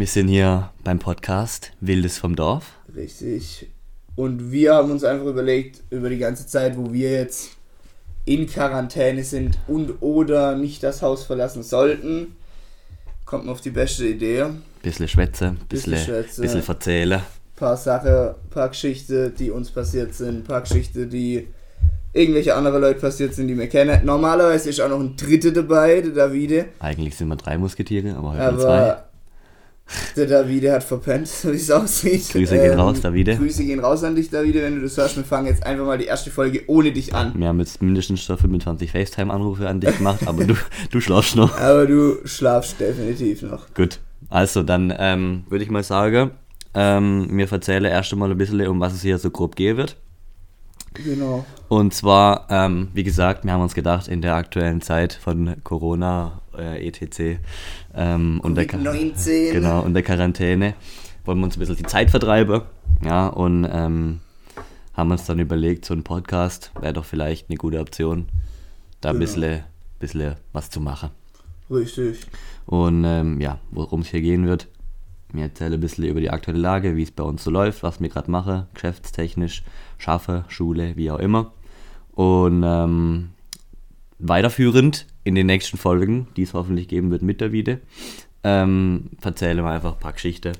Wir sind hier beim Podcast Wildes vom Dorf. Richtig. Und wir haben uns einfach überlegt, über die ganze Zeit, wo wir jetzt in Quarantäne sind und oder nicht das Haus verlassen sollten, kommt man auf die beste Idee. Bisschen schwätze, bisschen, schwätze. bisschen verzählen. Paar Sachen, paar Geschichten, die uns passiert sind, paar Geschichten, die irgendwelche andere Leute passiert sind, die wir kennen. Normalerweise ist auch noch ein Dritter dabei, der Davide. Eigentlich sind wir drei Musketiere, aber heute nur zwei. Der Davide hat verpennt, so wie es aussieht. Ähm, Grüße gehen raus, Davide. Grüße gehen raus an dich, Davide, wenn du das hörst. Wir fangen jetzt einfach mal die erste Folge ohne dich an. Wir haben jetzt mindestens schon 25 FaceTime-Anrufe an dich gemacht, aber du, du schlafst noch. Aber du schlafst definitiv noch. Gut, also dann ähm, würde ich mal sagen, ähm, mir erzähle erst einmal ein bisschen, um was es hier so grob gehen wird. Genau. Und zwar, ähm, wie gesagt, wir haben uns gedacht, in der aktuellen Zeit von Corona, äh, etc. Ähm, und der Ka- Covid-19. Genau, und der Quarantäne wollen wir uns ein bisschen die Zeit vertreiben. Ja, und ähm, haben uns dann überlegt, so ein Podcast wäre doch vielleicht eine gute Option, da ein Genau. bisschen, bisschen was zu machen. Richtig. Und ähm, ja, worum es hier gehen wird, mir erzähle ein bisschen über die aktuelle Lage, wie es bei uns so läuft, was wir gerade mache, geschäftstechnisch, schaffe, Schule, wie auch immer. Und ähm, weiterführend in den nächsten Folgen, die es hoffentlich geben wird mit der Vide, ähm, erzähle wir einfach ein paar Geschichten,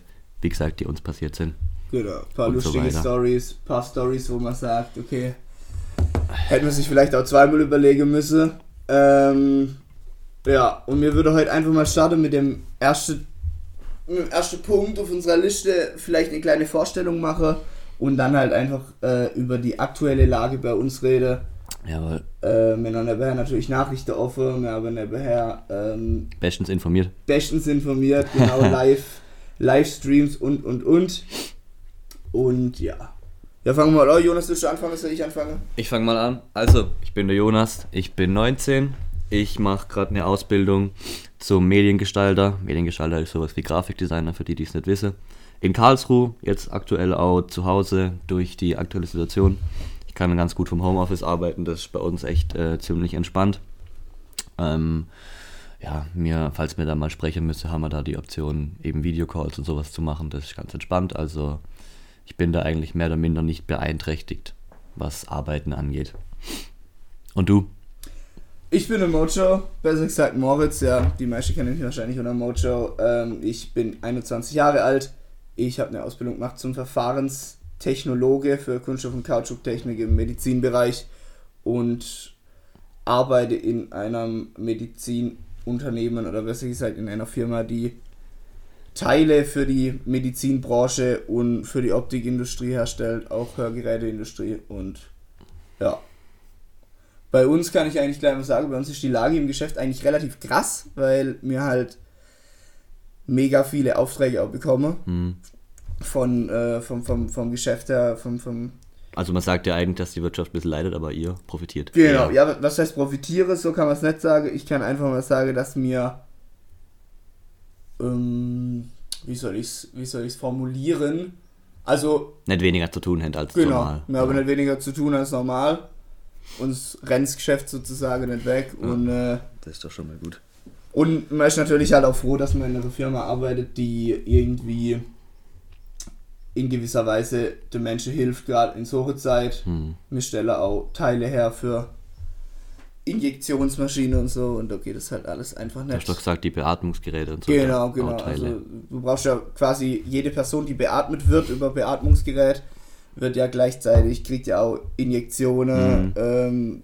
wie gesagt, die uns passiert sind. Genau. Ein paar Und so lustige weiter. Stories, ein paar Stories, wo man sagt, okay, hätte man sich vielleicht auch zweimal überlegen müssen. Ähm, ja, und mir würde heute einfach mal starten mit dem ersten, mit dem ersten Punkt auf unserer Liste, vielleicht eine kleine Vorstellung machen und dann halt einfach äh, über die aktuelle Lage bei uns reden. Jawohl, Äh, wir haben nebenher natürlich Nachrichten offen, wir haben nebenher ähm, bestens informiert. bestens informiert, genau, live, Livestreams und, und, und. Und ja. Ja, fangen wir mal an. Jonas, willst du anfangen, soll ich anfangen? Ich fange mal an. Also, ich bin der Jonas, ich bin 19. Ich mache gerade eine Ausbildung zum Mediengestalter. Mediengestalter ist sowas wie Grafikdesigner, für die, die es nicht wissen. In Karlsruhe, jetzt aktuell auch zu Hause durch die aktuelle Situation. Ich kann ganz gut vom Homeoffice arbeiten, das ist bei uns echt äh, ziemlich entspannt. Ähm, ja, mir, falls wir da mal sprechen müssen, haben wir da die Option, eben Videocalls und sowas zu machen. Das ist ganz entspannt. Also ich bin da eigentlich mehr oder minder nicht beeinträchtigt, was Arbeiten angeht. Und du? Ich bin der Mojo, besser gesagt Moritz, ja. Die meisten kennen mich wahrscheinlich unter Mojo. Ähm, ich bin 21 Jahre alt. Ich habe eine Ausbildung gemacht zum Verfahrenstechnologe für Kunststoff- und Kautschuktechnik im Medizinbereich und arbeite in einem Medizinunternehmen oder besser gesagt in einer Firma, die Teile für die Medizinbranche und für die Optikindustrie herstellt, auch Hörgeräteindustrie und ja. Bei uns kann ich eigentlich gleich mal sagen, bei uns ist die Lage im Geschäft eigentlich relativ krass, weil wir halt mega viele Aufträge auch bekommen Hm. Von, äh, vom, vom, vom Geschäft her, vom, vom Also man sagt ja eigentlich, dass die Wirtschaft ein bisschen leidet, aber ihr profitiert. Genau, ja, was heißt profitiere, so kann man es nicht sagen. Ich kann einfach mal sagen, dass mir, ähm, wie soll ich es wie soll ich's formulieren? Also, Nicht weniger zu tun hätte als genau, normal. wir haben nicht weniger zu tun als normal. Uns rennt das Geschäft sozusagen nicht weg und, äh, Das ist doch schon mal gut. und man ist natürlich halt auch froh, dass man in einer Firma arbeitet, die irgendwie in gewisser Weise den Menschen hilft, gerade in so einer Zeit. Hm. Wir stellen auch Teile her für Injektionsmaschine und so und da geht es halt alles einfach Du hast nicht. doch gesagt, die Beatmungsgeräte und so. Genau, genau. Also, du brauchst ja quasi jede Person, die beatmet wird über Beatmungsgerät, wird ja gleichzeitig, kriegt ja auch Injektionen Mhm. ähm,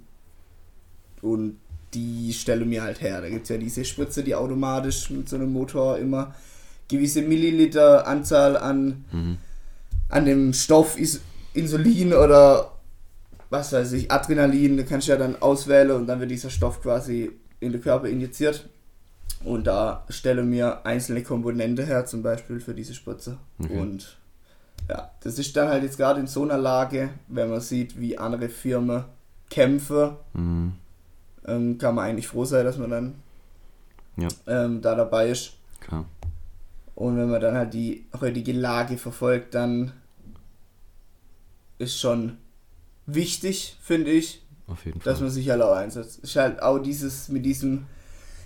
und die stelle mir halt her. Da gibt es ja diese Spritze, die automatisch mit so einem Motor immer gewisse Milliliter Anzahl an Mhm. An dem Stoff Is Insulin oder was weiß ich, Adrenalin, da kannst du ja dann auswählen und dann wird dieser Stoff quasi in den Körper injiziert. Und da stelle mir einzelne Komponente her, zum Beispiel für diese Spritze. Okay. Und ja, das ist dann halt jetzt gerade in so einer Lage, wenn man sieht, wie andere Firmen kämpfen, Mhm. ähm, kann man eigentlich froh sein, dass man dann Ja. ähm, da dabei ist. Klar. Und wenn man dann halt die heutige Lage verfolgt, dann ist schon wichtig, finde ich, dass man sich halt auch einsetzt. Ist halt auch dieses mit diesem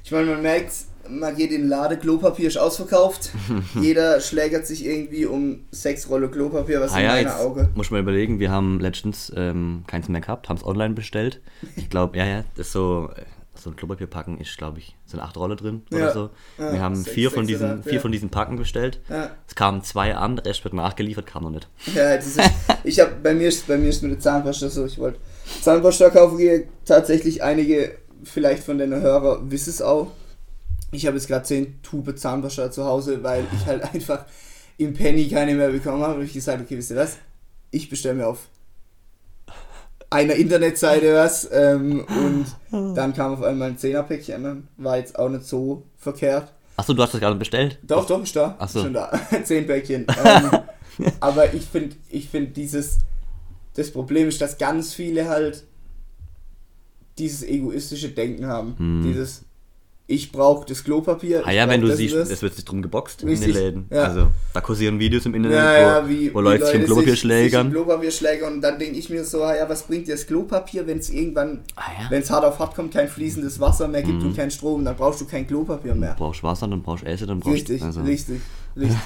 Ich meine, man merkt, man geht in den Laden, Klopapier ist ausverkauft. Jeder schlägert sich irgendwie um sechs Rolle Klopapier, was Ah in ja, meiner Auge. muss mal überlegen, wir haben letztens ähm, keins mehr gehabt, haben es online bestellt. Ich glaube, ja, ja, das ist so, äh, so ein Klopapierpacken ist, glaube ich, sind acht Rolle drin Ja. oder so. Ja, wir haben sechs, vier, von diesen, vier ja. von diesen Packen bestellt. Es kamen zwei an, der Rest wird nachgeliefert, kam noch nicht. Ja, das ist, ich habe bei mir ist bei mir ist mit der Zahnpasta so, ich wollte Zahnpasta kaufen gehe, tatsächlich einige vielleicht von den Hörer wissen es auch. Ich habe jetzt gerade 10 Tube Zahnpasta zu Hause, weil ich halt einfach im Penny keine mehr bekommen habe. Und ich gesagt, okay, wisst ihr was? Ich bestelle mir auf einer Internetseite was ähm, und dann kam auf einmal ein 10er-Päckchen an. War jetzt auch nicht so verkehrt. Achso, du hast das gerade bestellt? Doch, doch, ist da. Ach so. Schon da. Zehn Päckchen. Ähm, aber ich finde, ich finde dieses, das Problem ist, dass ganz viele halt dieses egoistische Denken haben. Hm. Dieses, ich brauche das Klopapier. Ah ja, wenn du siehst, das. es wird sich drum geboxt in Richtig, den Läden. ja. Also, da kursieren Videos im Internet, ja, wo, ja, wie, wo wie Leute sich um Klopapier sich, und dann denke ich mir so, ah ja, was bringt dir das Klopapier, wenn es irgendwann, Ah wenn es hart auf hart kommt, kein fließendes Wasser mehr gibt Mhm. und kein Strom, dann brauchst du kein Klopapier mehr. Du brauchst Wasser, dann brauchst Essen, dann brauchst Richtig, also, richtig, richtig.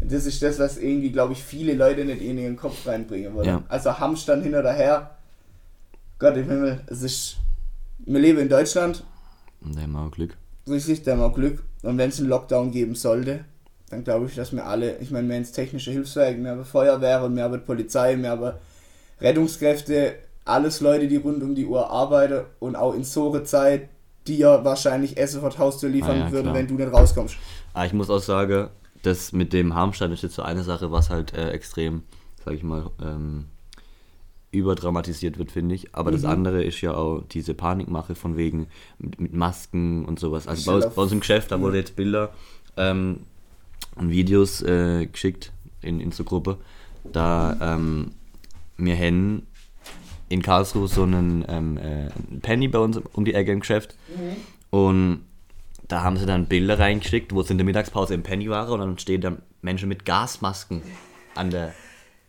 Das ist das, was irgendwie, glaube ich, viele Leute nicht in ihren Kopf reinbringen wollen. Also Hamstern hin oder her. Gott im Himmel, es ist. Wir leben in Deutschland, da haben wir auch Glück. richtig, da haben wir Glück. Und wenn es einen Lockdown geben sollte, dann glaube ich, dass wir alle, ich meine, wir haben jetzt technische Hilfswerke, wir haben Feuerwehr, wir haben Polizei, wir haben Rettungskräfte, alles Leute, die rund um die Uhr arbeiten und auch in so einer Zeit dir wahrscheinlich Essen vor die Haustür liefern Ah ja, würde, klar. wenn du nicht rauskommst. Aber ich muss auch sagen, das mit dem Harmstein ist jetzt so eine Sache, was halt äh, extrem, sag ich mal, ähm, überdramatisiert wird, finde ich. Aber das Mhm. andere ist ja auch diese Panikmache von wegen mit, mit Masken und sowas. Also bei uns, bei uns im Geschäft, da Mhm. wurde jetzt Bilder ähm, und Videos äh, geschickt in, so Gruppe. Da ähm, wir haben in Karlsruhe so einen ähm, äh, Penny bei uns um die Ecke im Geschäft. Und da haben sie dann Bilder reingeschickt, wo sie in der Mittagspause im Penny waren und dann stehen da Menschen mit Gasmasken an der,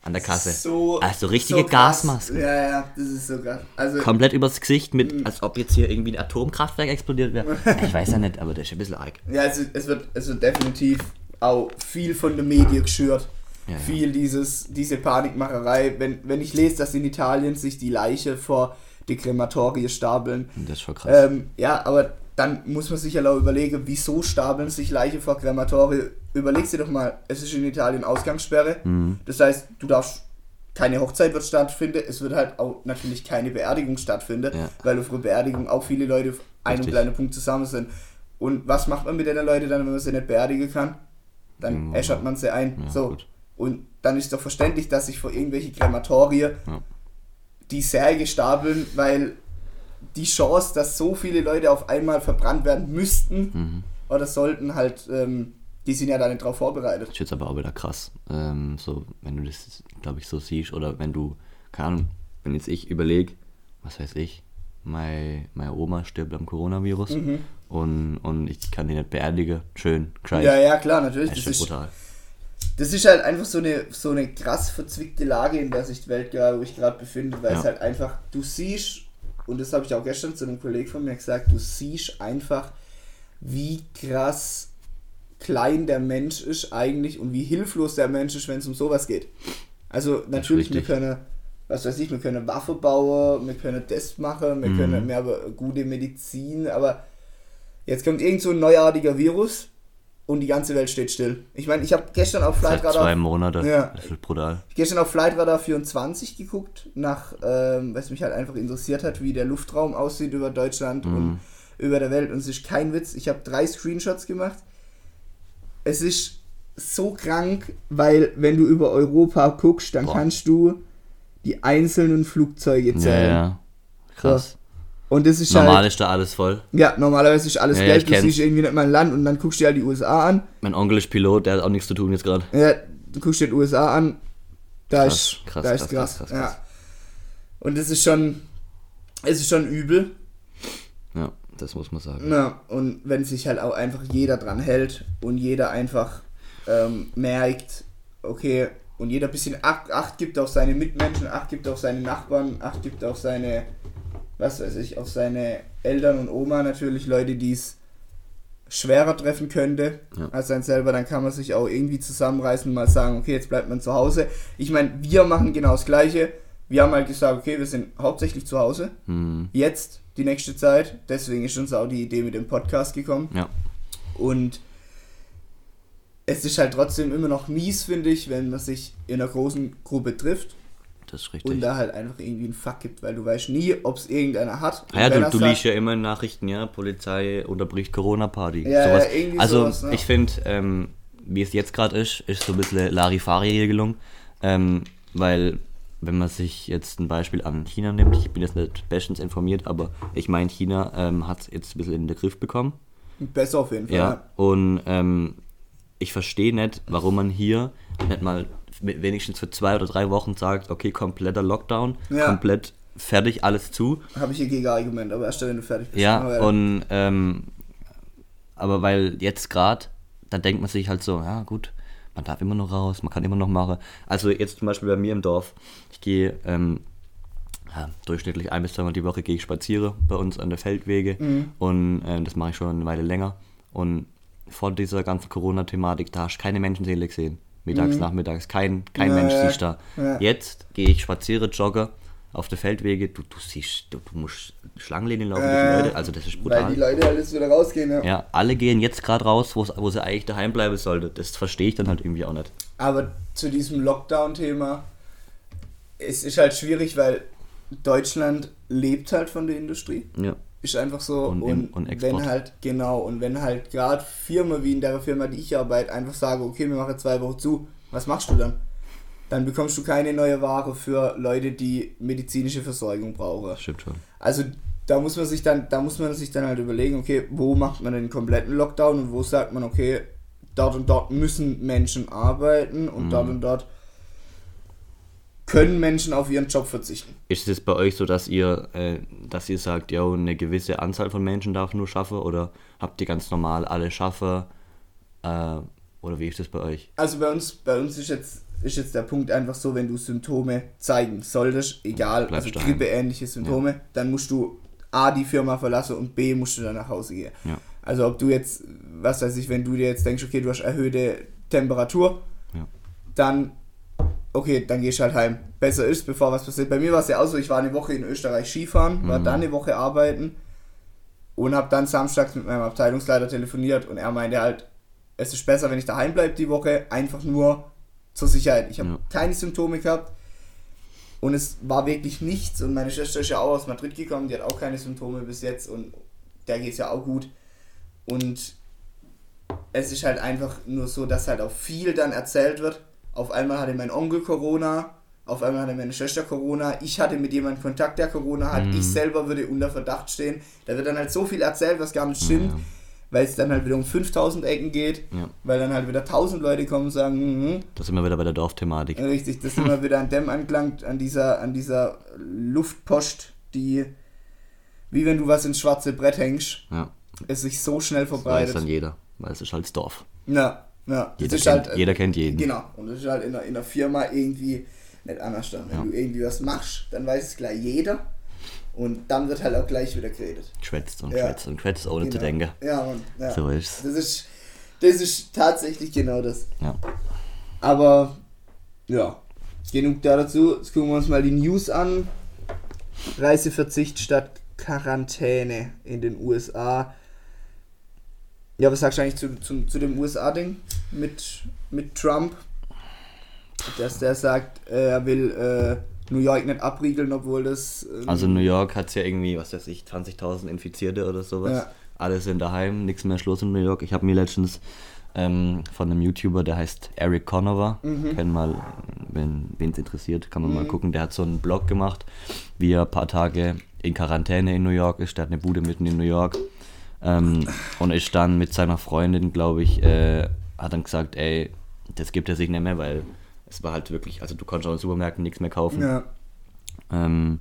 an der Kasse. So, also richtige so. Gasmasken. Ja, ja, das ist so krass. Also, Komplett übers Gesicht, mit, als ob jetzt hier irgendwie ein Atomkraftwerk explodiert wäre. Ich weiß ja nicht, aber das ist ein bisschen arg. ja, es, es, wird, es wird definitiv auch viel von der Medien geschürt. Ja, ja. Viel dieses, diese Panikmacherei. Wenn, wenn ich lese, dass in Italien sich die Leiche vor die Krematorie stapeln. Das ist schon krass. Ähm, ja, aber dann muss man sich ja auch überlegen, wieso stapeln sich Leiche vor Krematorie. Überlegst dir doch mal, es ist in Italien Ausgangssperre. Mhm. Das heißt, du darfst keine Hochzeit wird stattfinden, es wird halt auch natürlich keine Beerdigung stattfinden, Ja. weil auf einer Beerdigung auch viele Leute auf einem kleinen Punkt zusammen sind. Und was macht man mit den Leuten dann, wenn man sie nicht beerdigen kann? Dann Mhm. äschert man sie ein. Ja, so. gut. Und dann ist doch verständlich, dass sich vor irgendwelche Krematorien Ja. die Särge stapeln, weil die Chance, dass so viele Leute auf einmal verbrannt werden müssten Mhm. oder sollten, halt, ähm, die sind ja da nicht drauf vorbereitet. Das ist aber auch wieder krass. Ähm, so, wenn du das, glaube ich, so siehst oder wenn du, keine Ahnung, wenn jetzt ich überlege, was weiß ich, meine, meine Oma stirbt am Coronavirus und, und ich kann die nicht beerdigen. Schön, gescheit. Mhm. Ja, ja, klar, natürlich. das ist Das ist, brutal. das ist halt einfach so eine, so eine krass verzwickte Lage, in der sich die Welt gerade, wo ich gerade befinde, weil Ja. es halt einfach, du siehst, und das habe ich auch gestern zu einem Kollegen von mir gesagt, du siehst einfach, wie krass klein der Mensch ist eigentlich und wie hilflos der Mensch ist, wenn es um sowas geht. Also natürlich, wir können, was weiß ich, wir können Waffe bauen, wir können das machen, wir Mhm. können mehr gute Medizin, aber jetzt kommt irgend so ein neuartiger Virus und die ganze Welt steht still. Ich meine, ich habe gestern auf Seit Flightradar zwei Monaten. Ja. Das ist brutal. gestern auf Flightradar 24 geguckt, nach, ähm, was mich halt einfach interessiert hat, wie der Luftraum aussieht über Deutschland Mhm. und über der Welt. Und es ist kein Witz. Ich habe drei Screenshots gemacht. Es ist so krank, weil wenn du über Europa guckst, dann Boah. kannst du die einzelnen Flugzeuge Ja, zählen. ja. Krass. Und das ist Normal halt, ist da alles voll. ja, normalerweise ist alles Ja, ja, Geld, ich du siehst irgendwie nicht mal ein Land und dann guckst du dir halt die USA an. Mein Onkel ist Pilot, der hat auch nichts zu tun jetzt gerade. Ja, du guckst dir die USA an, da Krass, ist krass, da ist krass, krass. krass, krass, ja. krass. Und es ist schon, es ist schon übel. Ja, das muss man sagen. Ja, und wenn sich halt auch einfach jeder dran hält und jeder einfach ähm, merkt, okay, und jeder ein bisschen Acht, Acht gibt auf seine Mitmenschen, Acht gibt auf seine Nachbarn, Acht gibt auf seine, was weiß ich, auf seine Eltern und Oma natürlich, Leute, die es schwerer treffen könnte Ja. als einen selber, dann kann man sich auch irgendwie zusammenreißen und mal sagen, okay, jetzt bleibt man zu Hause. Ich meine, wir machen genau das Gleiche. Wir haben halt gesagt, okay, wir sind hauptsächlich zu Hause. Hm, Jetzt, die nächste Zeit. Deswegen ist uns auch die Idee mit dem Podcast gekommen. ja. Und es ist halt trotzdem immer noch mies, finde ich, wenn man sich in einer großen Gruppe trifft Das ist richtig. und da halt einfach irgendwie einen Fuck gibt, weil du weißt nie, ob es irgendeiner hat. Ja, du, du liest ja immer in Nachrichten, ja, Polizei unterbricht Corona-Party. Ja, sowas. ja, irgendwie also sowas, ne? ich finde, ähm, wie es jetzt gerade ist, ist so ein bisschen Larifari-Regelung, ähm, weil wenn man sich jetzt ein Beispiel an China nimmt, ich bin jetzt nicht bestens informiert, aber ich meine, China ähm, hat es jetzt ein bisschen in den Griff bekommen. Besser auf jeden Fall. Ja, und ähm, ich verstehe nicht, warum man hier nicht mal wenigstens für zwei oder drei Wochen sagt, okay, kompletter Lockdown, Ja. komplett fertig, alles zu. Habe ich hier Gegenargument, aber erst wenn du fertig bist. Ja, Aber, und ähm, aber weil jetzt gerade, da denkt man sich halt so, ja gut, man darf immer noch raus, man kann immer noch machen. Also jetzt zum Beispiel bei mir im Dorf, ich gehe ähm, ja, durchschnittlich ein bis zweimal die Woche gehe ich spaziere bei uns an der Feldwege und ähm, das mache ich schon eine Weile länger. Und vor dieser ganzen Corona-Thematik, da hast du keine Menschenseele gesehen. Mittags, nachmittags, kein, kein Ja, Mensch ja, siehst da. ja. Jetzt gehe ich spaziere, jogge auf der Feldwege, du, du siehst, du, du musst Schlangenlinien laufen, die Leute, also das ist brutal. weil die Leute alles wieder rausgehen, ja. Ja, alle gehen jetzt gerade raus, wo sie eigentlich daheim bleiben sollte. Das verstehe ich dann halt irgendwie auch nicht. Aber zu diesem Lockdown-Thema, es ist halt schwierig, weil Deutschland lebt halt von der Industrie. Ja. Ist einfach so. Und Und, und wenn halt, genau, und wenn halt gerade Firmen wie in der Firma, die ich arbeite, einfach sagen, okay, wir machen zwei Wochen zu, was machst du dann? Dann bekommst du keine neue Ware für Leute, die medizinische Versorgung brauchen. Stimmt schon. Also da muss man sich dann, da muss man sich dann halt überlegen, okay, wo macht man den kompletten Lockdown und wo sagt man, okay, dort und dort müssen Menschen arbeiten und dort und dort können Menschen auf ihren Job verzichten. Ist es bei euch so, dass ihr, äh, dass ihr sagt, ja, eine gewisse Anzahl von Menschen darf nur schaffen oder habt ihr ganz normal alle schaffen? Äh, oder wie ist das bei euch? Also bei uns, bei uns ist jetzt, ist jetzt der Punkt einfach so, wenn du Symptome zeigen solltest, egal, Bleibst also grippeähnliche Symptome, dann musst du A, die Firma verlassen und B, musst du dann nach Hause gehen. Ja. Also ob du jetzt, was weiß ich, wenn du dir jetzt denkst, okay, du hast erhöhte Temperatur, Ja. dann, okay, dann gehst du halt heim. Besser ist, bevor was passiert. Bei mir war es ja auch so, ich war eine Woche in Österreich Skifahren, war dann eine Woche arbeiten und habe dann samstags mit meinem Abteilungsleiter telefoniert und er meinte halt, es ist besser, wenn ich daheim bleibe die Woche, einfach nur zur Sicherheit. Ich habe Ja. keine Symptome gehabt und es war wirklich nichts und meine Schwester ist ja auch aus Madrid gekommen, die hat auch keine Symptome bis jetzt und der geht es ja auch gut und es ist halt einfach nur so, dass halt auch viel dann erzählt wird. Auf einmal hatte mein Onkel Corona, auf einmal hatte meine Schwester Corona, ich hatte mit jemandem Kontakt, der Corona hat, ich selber würde unter Verdacht stehen. Da wird dann halt so viel erzählt, was gar nicht stimmt, Ja. weil es dann halt wieder um 5000 Ecken geht, Ja. weil dann halt wieder 1000 Leute kommen und sagen, mhm, Da sind wir wieder bei der Dorfthematik. richtig, das sind wir wieder an dem angelangt, an dieser, an dieser Luftpost, die, wie wenn du was ins schwarze Brett hängst, Ja. es sich so schnell Das weiß verbreitet. dann jeder, weil es ist halt das Dorf. Ja, ja. Jeder, kennt, halt, jeder kennt jeden. Genau. Und das ist halt in der, in der Firma irgendwie nicht anders dann. Wenn Ja. du irgendwie was machst, dann weiß es gleich jeder. Und dann wird halt auch gleich wieder geredet. Schwätzt und Ja. schwätzt und schwätzt, ohne zu Genau. denken. Ja, Mann. Ja. So ist's. Das ist, das ist tatsächlich genau das. Ja. Aber, ja. Genug da dazu. Jetzt gucken wir uns mal die News an. Reiseverzicht statt Quarantäne in den USA. Ja, was sagst du eigentlich zu, zu, zu dem USA-Ding mit, mit Trump? Dass der sagt, äh, er will äh, New York nicht abriegeln, obwohl das. ähm, Also New York hat ja irgendwie, was weiß ich, 20.000 Infizierte oder sowas. Ja. Alle sind daheim, nichts mehr Schluss in New York. Ich habe mir letztens ähm, von einem YouTuber, der heißt Eric Conover, Mhm. können mal, wenn es interessiert, kann man mal gucken. Der hat so einen Blog gemacht, wie er ein paar Tage in Quarantäne in New York ist. Der hat eine Bude mitten in New York. Ähm, und ist dann mit seiner Freundin, glaube ich, äh, hat dann gesagt, ey, das gibt er sich nicht mehr, weil es war halt wirklich, also du konntest auch in Supermärkten nichts mehr kaufen. ja. Ähm,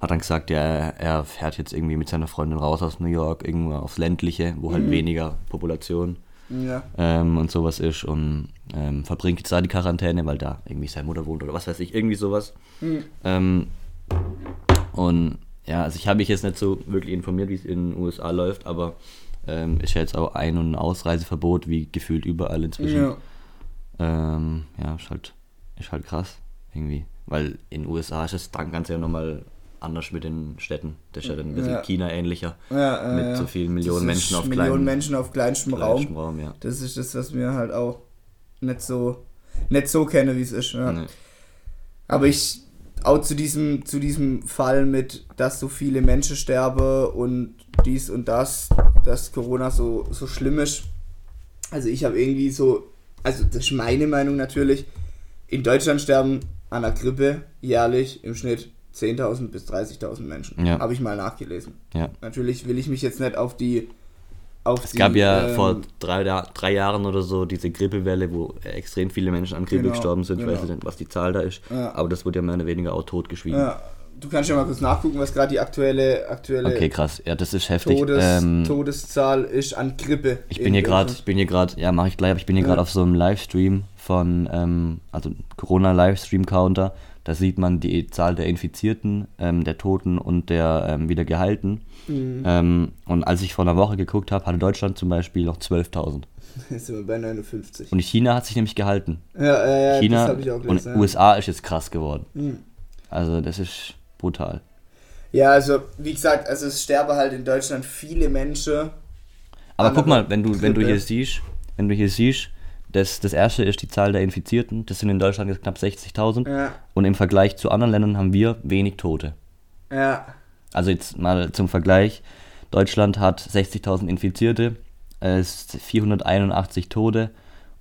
hat dann gesagt, ja, er fährt jetzt irgendwie mit seiner Freundin raus aus New York, irgendwo aufs Ländliche, wo halt weniger Population Ja. ähm, und sowas ist und ähm, verbringt jetzt da die Quarantäne, weil da irgendwie seine Mutter wohnt oder was weiß ich, irgendwie sowas. Ähm, und ja, also ich habe mich jetzt nicht so wirklich informiert, wie es in den USA läuft, aber ähm, ist ja jetzt auch Ein- und Ausreiseverbot, wie gefühlt überall inzwischen. Ja. Ähm, ja, ist halt, ist halt krass, irgendwie. Weil in den USA ist es dann ganz ja nochmal anders mit den Städten. Das ist ja dann ein bisschen Ja. China ähnlicher. Ja, äh, Mit so vielen Millionen Das Menschen auf Millionen Menschen auf kleinstem Raum. Raum, ja. Das ist das, was wir halt auch nicht so, nicht so kennen, wie es ist. Ja. Nee. Aber ich auch zu diesem, zu diesem Fall mit, dass so viele Menschen sterben und dies und das, dass Corona so, so schlimm ist. Also ich habe irgendwie so, also das ist meine Meinung natürlich, in Deutschland sterben an der Grippe jährlich im Schnitt 10.000 bis 30.000 Menschen. Ja. Habe ich mal nachgelesen. Ja. Natürlich will ich mich jetzt nicht auf die auf Es gab ja ähm, vor drei, drei Jahren oder so diese Grippewelle, wo extrem viele Menschen an Grippe Genau, gestorben sind. Ich weiß genau. nicht, was die Zahl da ist. Ja. Aber das wurde ja mehr oder weniger auch totgeschwiegen. Ja, du kannst ja mal kurz nachgucken, was gerade die aktuelle, aktuelle Okay, krass. Ja, das ist heftig. Todes, ähm, Todeszahl ist an Grippe. ich in bin hier gerade, ich bin hier gerade, ja, mache ich gleich, aber ich bin hier Ja. gerade auf so einem Livestream von, ähm, also Corona-Livestream-Counter. Da sieht man die Zahl der Infizierten, ähm, der Toten und der ähm, wieder Geheilten. Mhm. Ähm, und als ich vor einer Woche geguckt habe, hatte Deutschland zum Beispiel noch 12.000. Jetzt sind wir bei 59. Und China hat sich nämlich gehalten. Ja, ja, ja, China das habe ich auch und gelesen. ja. USA ist jetzt krass geworden. Mhm. Also das ist brutal. Ja, also wie gesagt, also es sterben halt in Deutschland viele Menschen. Aber guck mal, wenn du, wenn du hier siehst, wenn du hier siehst, das, das erste ist die Zahl der Infizierten, das sind in Deutschland jetzt knapp 60.000 Ja, und im Vergleich zu anderen Ländern haben wir wenig Tote. ja, Also jetzt mal zum Vergleich, Deutschland hat 60.000 Infizierte, es 481 Tote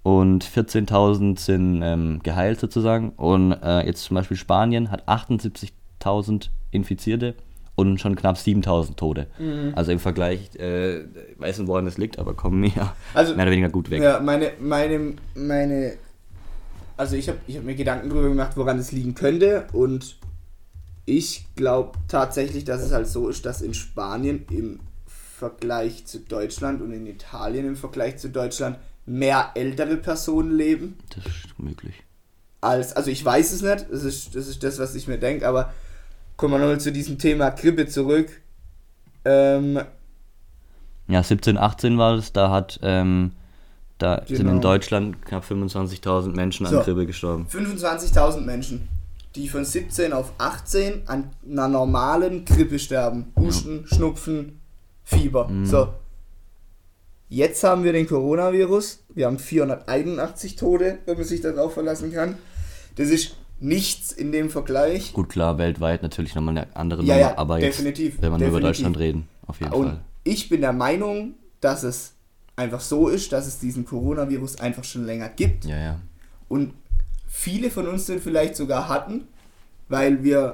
und 14.000 sind ähm, geheilt sozusagen und äh, jetzt zum Beispiel Spanien hat 78.000 Infizierte und schon knapp 7.000 Tote. Mhm. Also im Vergleich, äh, weiß nicht, woran das liegt, aber kommen wir Also- mehr oder weniger gut weg. ja, meine, meine, meine, also ich habe ich hab mir Gedanken darüber gemacht, woran es liegen könnte und ich glaube tatsächlich, dass es halt so ist, dass in Spanien im Vergleich zu Deutschland und in Italien im Vergleich zu Deutschland mehr ältere Personen leben. Das ist möglich. als, also ich weiß es nicht, das ist das, ist das was ich mir denke, aber kommen wir nochmal zu diesem Thema Grippe zurück. Ähm, Ja, 17, 18 war das, da hat, ähm, da sind Genau. in Deutschland knapp 25.000 Menschen an So. Grippe gestorben. 25.000 Menschen, die von 17 auf 18 an einer normalen Grippe sterben. Husten, Schnupfen, Fieber. Mhm. So. Jetzt haben wir den Coronavirus. Wir haben 481 Tote, wenn man sich darauf verlassen kann. Das ist nichts in dem Vergleich. Gut, klar, weltweit natürlich nochmal eine andere Ja, Nummer, ja, aber jetzt, definitiv, wenn wir nur über definitiv. Deutschland reden, auf jeden Und Fall. ich bin der Meinung, dass es einfach so ist, dass es diesen Coronavirus einfach schon länger gibt Ja, ja. und viele von uns den vielleicht sogar hatten, weil wir,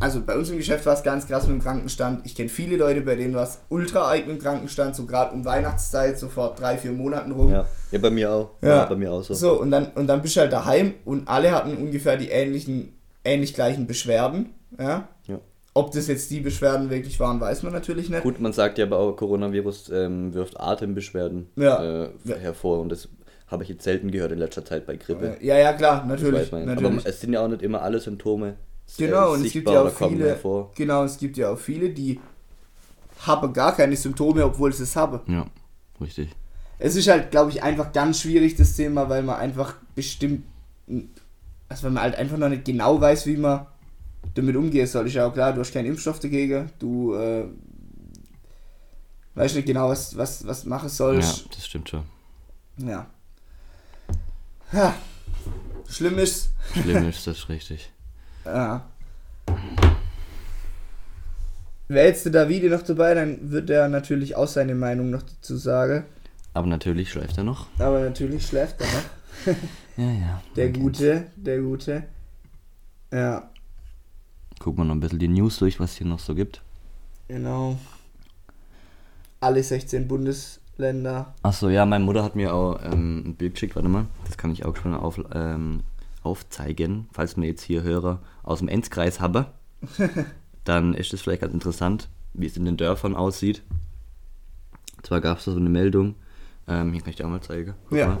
also bei uns im Geschäft war es ganz krass mit dem Krankenstand. Ich kenne viele Leute, bei denen war es ultra arg mit dem Krankenstand, so gerade um Weihnachtszeit, so vor drei, vier Monaten rum. Ja, ja bei mir auch. Ja. bei mir auch so. So, und dann, und dann bist du halt daheim und alle hatten ungefähr die ähnlichen, ähnlich gleichen Beschwerden. Ja? Ja. Ob das jetzt die Beschwerden wirklich waren, weiß man natürlich nicht. Gut, man sagt ja aber auch, Coronavirus ähm, wirft Atembeschwerden Ja. äh, Ja. hervor und das habe ich jetzt selten gehört in letzter Zeit bei Grippe. Ja, ja, klar, natürlich. natürlich. Aber es sind ja auch nicht immer alle Symptome Genau, äh, und es gibt sichtbar ja oder auch kommen viele, hervor. genau, es gibt ja auch viele, die haben gar keine Symptome, obwohl sie es haben. Ja, richtig. Es ist halt, glaube ich, einfach ganz schwierig, das Thema, weil man einfach bestimmt, also weil man halt einfach noch nicht genau weiß, wie man damit umgehen soll. Ist ja auch klar, du hast keinen Impfstoff dagegen, du äh, weißt nicht genau, was, was, was machen Ja, sollst. das stimmt schon. Ja. Ja. Schlimm ist, Schlimm ist das richtig. Ja. Wäre jetzt der Davide noch dabei, dann wird er natürlich auch seine Meinung noch dazu sagen. Aber natürlich schläft er noch. Aber natürlich schläft er noch. Ja, ja. Der. Gute, der Gute. Ja, Gucken wir noch ein bisschen die News durch, was es hier noch so gibt. genau. Alle 16 Bundesländer. Achso, ja, meine Mutter hat mir auch ähm, ein Bild geschickt, warte mal. Das kann ich auch schon auf, ähm, aufzeigen. Falls mir jetzt hier Hörer aus dem Enzkreis habe, dann ist es vielleicht ganz interessant, wie es in den Dörfern aussieht. Und zwar gab es da so eine Meldung, ähm, hier kann ich dir auch mal zeigen. Guck Ja. mal.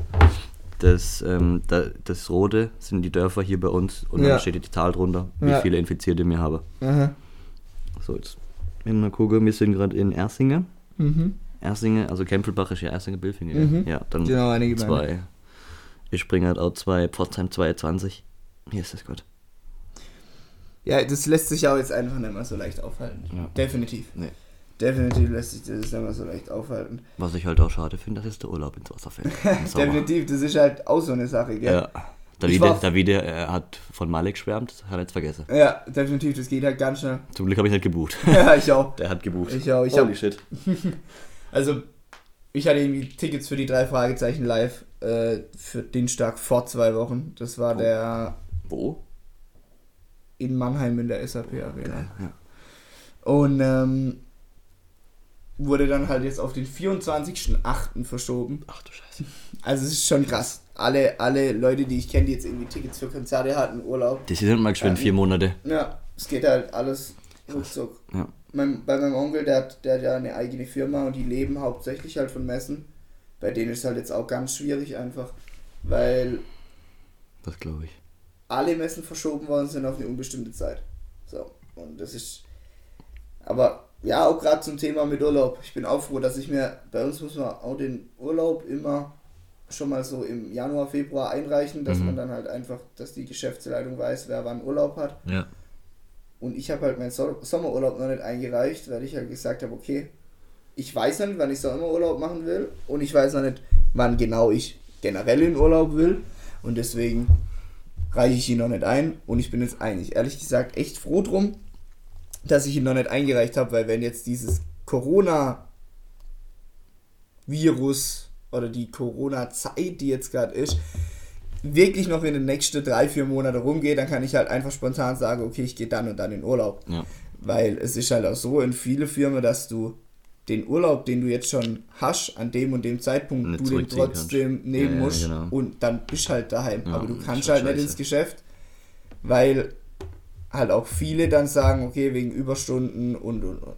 Das, ähm, da, das Rote sind die Dörfer hier bei uns und Ja. dann steht die Zahl drunter, wie Ja. viele Infizierte wir haben. Aha. So, jetzt mal gucken, wir sind gerade in Ersingen. Mhm. Ersinge, also Kempelbach ist ja Ersinge Bilfingen. Mhm. Ja, dann Genau, Gemeinde. zwei. Ich springe halt auch zwei, Pforzheim 22. Hier ist das gut. Ja, das lässt sich auch jetzt einfach nicht mehr so leicht aufhalten. Ja. Definitiv. Nee. Definitiv lässt sich das nicht mehr so leicht aufhalten. Was ich halt auch schade finde, das ist der Urlaub ins Wasser fällt. Definitiv, das ist halt auch so eine Sache, gell? Ja. Davide, Davide äh, hat von Malik geschwärmt, hat er jetzt vergessen. Ja, definitiv, das geht halt ganz schnell. Zum Glück habe ich nicht gebucht. ja, ich auch. Der hat gebucht. Ich auch, ich Holy hab- shit. Also, ich hatte irgendwie Tickets für die drei Fragezeichen live äh, für Dienstag vor zwei Wochen. Das war Oh. der Wo? in Mannheim in der SAP Arena. Ja. Und ähm, wurde dann halt jetzt auf den 24.08. verschoben. Ach du Scheiße. Also es ist schon krass. Alle, alle Leute, die ich kenne, die jetzt irgendwie Tickets für Konzerte hatten, Urlaub. Die sind mal geschwind vier Monate. Ja, es geht halt alles ruckzuck. Ja. Mein, bei meinem Onkel, der hat, der hat ja eine eigene Firma und die leben hauptsächlich halt von Messen. Bei denen ist es halt jetzt auch ganz schwierig einfach, weil Das glaube ich. alle Messen verschoben worden sind auf eine unbestimmte Zeit. So, und das ist. Aber ja, auch gerade zum Thema mit Urlaub. Ich bin auch froh, dass ich mir, bei uns muss man auch den Urlaub immer schon mal so im Januar, Februar einreichen, dass Mhm. man dann halt einfach, dass die Geschäftsleitung weiß, wer wann Urlaub hat. Ja. Und ich habe halt meinen so Sommerurlaub noch nicht eingereicht, weil ich halt gesagt habe, okay, ich weiß noch nicht, wann ich Sommerurlaub machen will und ich weiß noch nicht, wann genau ich generell in Urlaub will. Und deswegen reiche ich ihn noch nicht ein. Und ich bin jetzt eigentlich, ehrlich gesagt, echt froh drum, dass ich ihn noch nicht eingereicht habe, weil wenn jetzt dieses Corona-Virus oder die Corona-Zeit, die jetzt gerade ist, wirklich noch in den nächsten drei, vier Monate rumgeht, dann kann ich halt einfach spontan sagen, okay, ich gehe dann und dann in Urlaub. Ja. Weil es ist halt auch so in viele Firmen, dass du den Urlaub, den du jetzt schon hast, an dem und dem Zeitpunkt, Nicht du den trotzdem kannst. nehmen Ja, ja, musst genau. und dann bist halt daheim. Ja, Aber du kannst halt nicht scheiße. ins Geschäft, weil halt auch viele dann sagen, okay, wegen Überstunden und und und.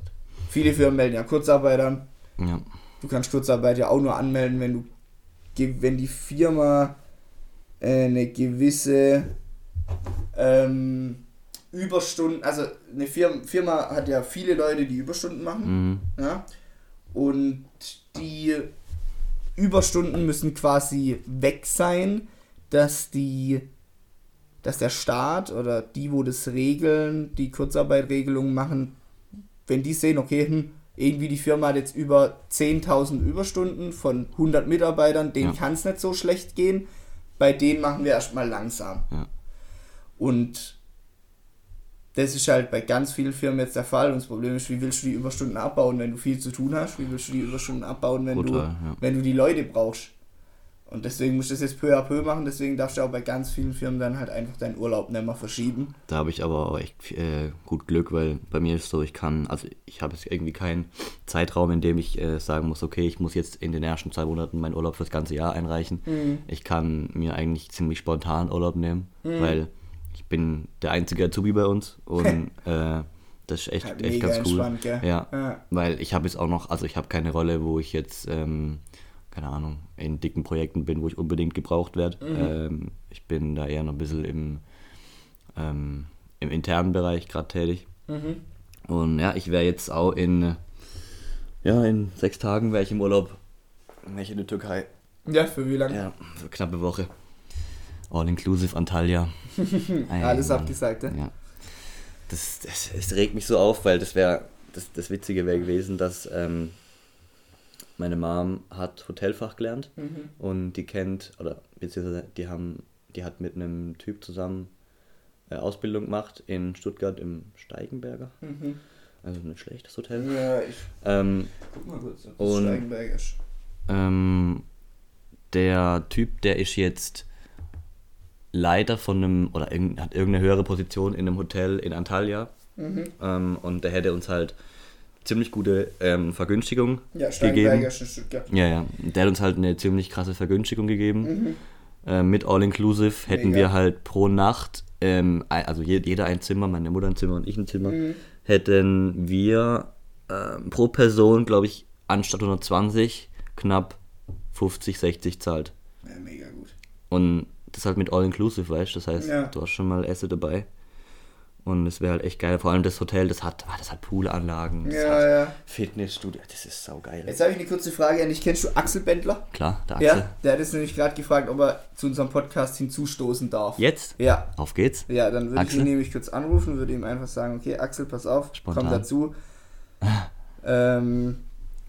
Viele Firmen melden ja Kurzarbeit an. Ja. Du kannst Kurzarbeit ja auch nur anmelden, wenn du wenn die Firma eine gewisse ähm, Überstunden, also eine Firma, Firma hat ja viele Leute, die Überstunden machen, Mhm. ja, und die Überstunden müssen quasi weg sein, dass die dass der Staat oder die, wo das regeln, die Kurzarbeitregelungen machen, wenn die sehen, okay, hm, irgendwie die Firma hat jetzt über 10.000 Überstunden von 100 Mitarbeitern, denen Ja. kann es nicht so schlecht gehen, bei denen machen wir erstmal langsam. Ja. Und das ist halt bei ganz vielen Firmen jetzt der Fall. Und das Problem ist, wie willst du die Überstunden abbauen, wenn du viel zu tun hast? Wie willst du die Überstunden abbauen, wenn, Brutal, du, ja. wenn du die Leute brauchst? Und deswegen musst du das jetzt peu à peu machen. Deswegen darfst du auch bei ganz vielen Firmen dann halt einfach deinen Urlaub nicht mehr verschieben. Da habe ich aber auch echt äh, gut Glück, weil bei mir ist so, ich kann, also ich habe jetzt irgendwie keinen Zeitraum, in dem ich äh, sagen muss, okay, ich muss jetzt in den ersten zwei Monaten meinen Urlaub fürs ganze Jahr einreichen. Mhm. Ich kann mir eigentlich ziemlich spontan Urlaub nehmen, weil ich bin der einzige Azubi bei uns und äh, das ist echt, Halt echt ganz cool. Ja, Ja. weil ich habe jetzt auch noch, also ich habe keine Rolle, wo ich jetzt, ähm, keine Ahnung, in dicken Projekten bin, wo ich unbedingt gebraucht werde. Mhm. Ähm, ich bin da eher noch ein bisschen im, ähm, im internen Bereich gerade tätig. Mhm. Und ja, ich wäre jetzt auch in, ja, in sechs Tagen wäre ich im Urlaub. Wäre ich in der Türkei. Ja, für wie lange? Ja, für knappe Woche. All inclusive Antalya. Alles abgesagt, ja? Ja. Das, das, es regt mich so auf, weil das wäre, das, das Witzige wäre gewesen, dass ähm, meine Mom hat Hotelfach gelernt Mhm. und die kennt, oder beziehungsweise die haben, die hat mit einem Typ zusammen äh, Ausbildung gemacht in Stuttgart im Steigenberger. Mhm. Also nicht schlechtes Hotel. Ja, ich Ähm, guck mal kurz, ob das Und- Steigenberg ist. ähm, der Typ, der ist jetzt Leiter von einem, oder irgend, hat irgendeine höhere Position in einem Hotel in Antalya. Mhm. Ähm, und der hätte uns halt ziemlich gute ähm, Vergünstigung Ja, gegeben. Stuttgart. Ja, ja. Der hat uns halt eine ziemlich krasse Vergünstigung gegeben. Mhm. Äh, mit All-Inclusive hätten Mega. wir halt pro Nacht, ähm, also je, jeder ein Zimmer, meine Mutter ein Zimmer und ich ein Zimmer, Mhm. hätten wir ähm, pro Person, glaube ich, anstatt 120 knapp 50, 60 zahlt. Ja, mega gut. Und das halt mit All-Inclusive, weißt du? Das heißt, Ja. du hast schon mal Essen dabei. Und es wäre halt echt geil. Vor allem das Hotel, das hat, ah, das hat Poolanlagen, das Ja, hat ja. Fitnessstudio. Das ist saugeil. Jetzt habe ich eine kurze Frage an dich. Kennst du Axel Bendler? Klar, der Axel. Ja, der hat jetzt nämlich gerade gefragt, ob er zu unserem Podcast hinzustoßen darf. Jetzt? Ja. Auf geht's. Ja, dann würde ich ihn nämlich kurz anrufen, würde ihm einfach sagen, okay, Axel, pass auf, Spontan. komm dazu. ähm,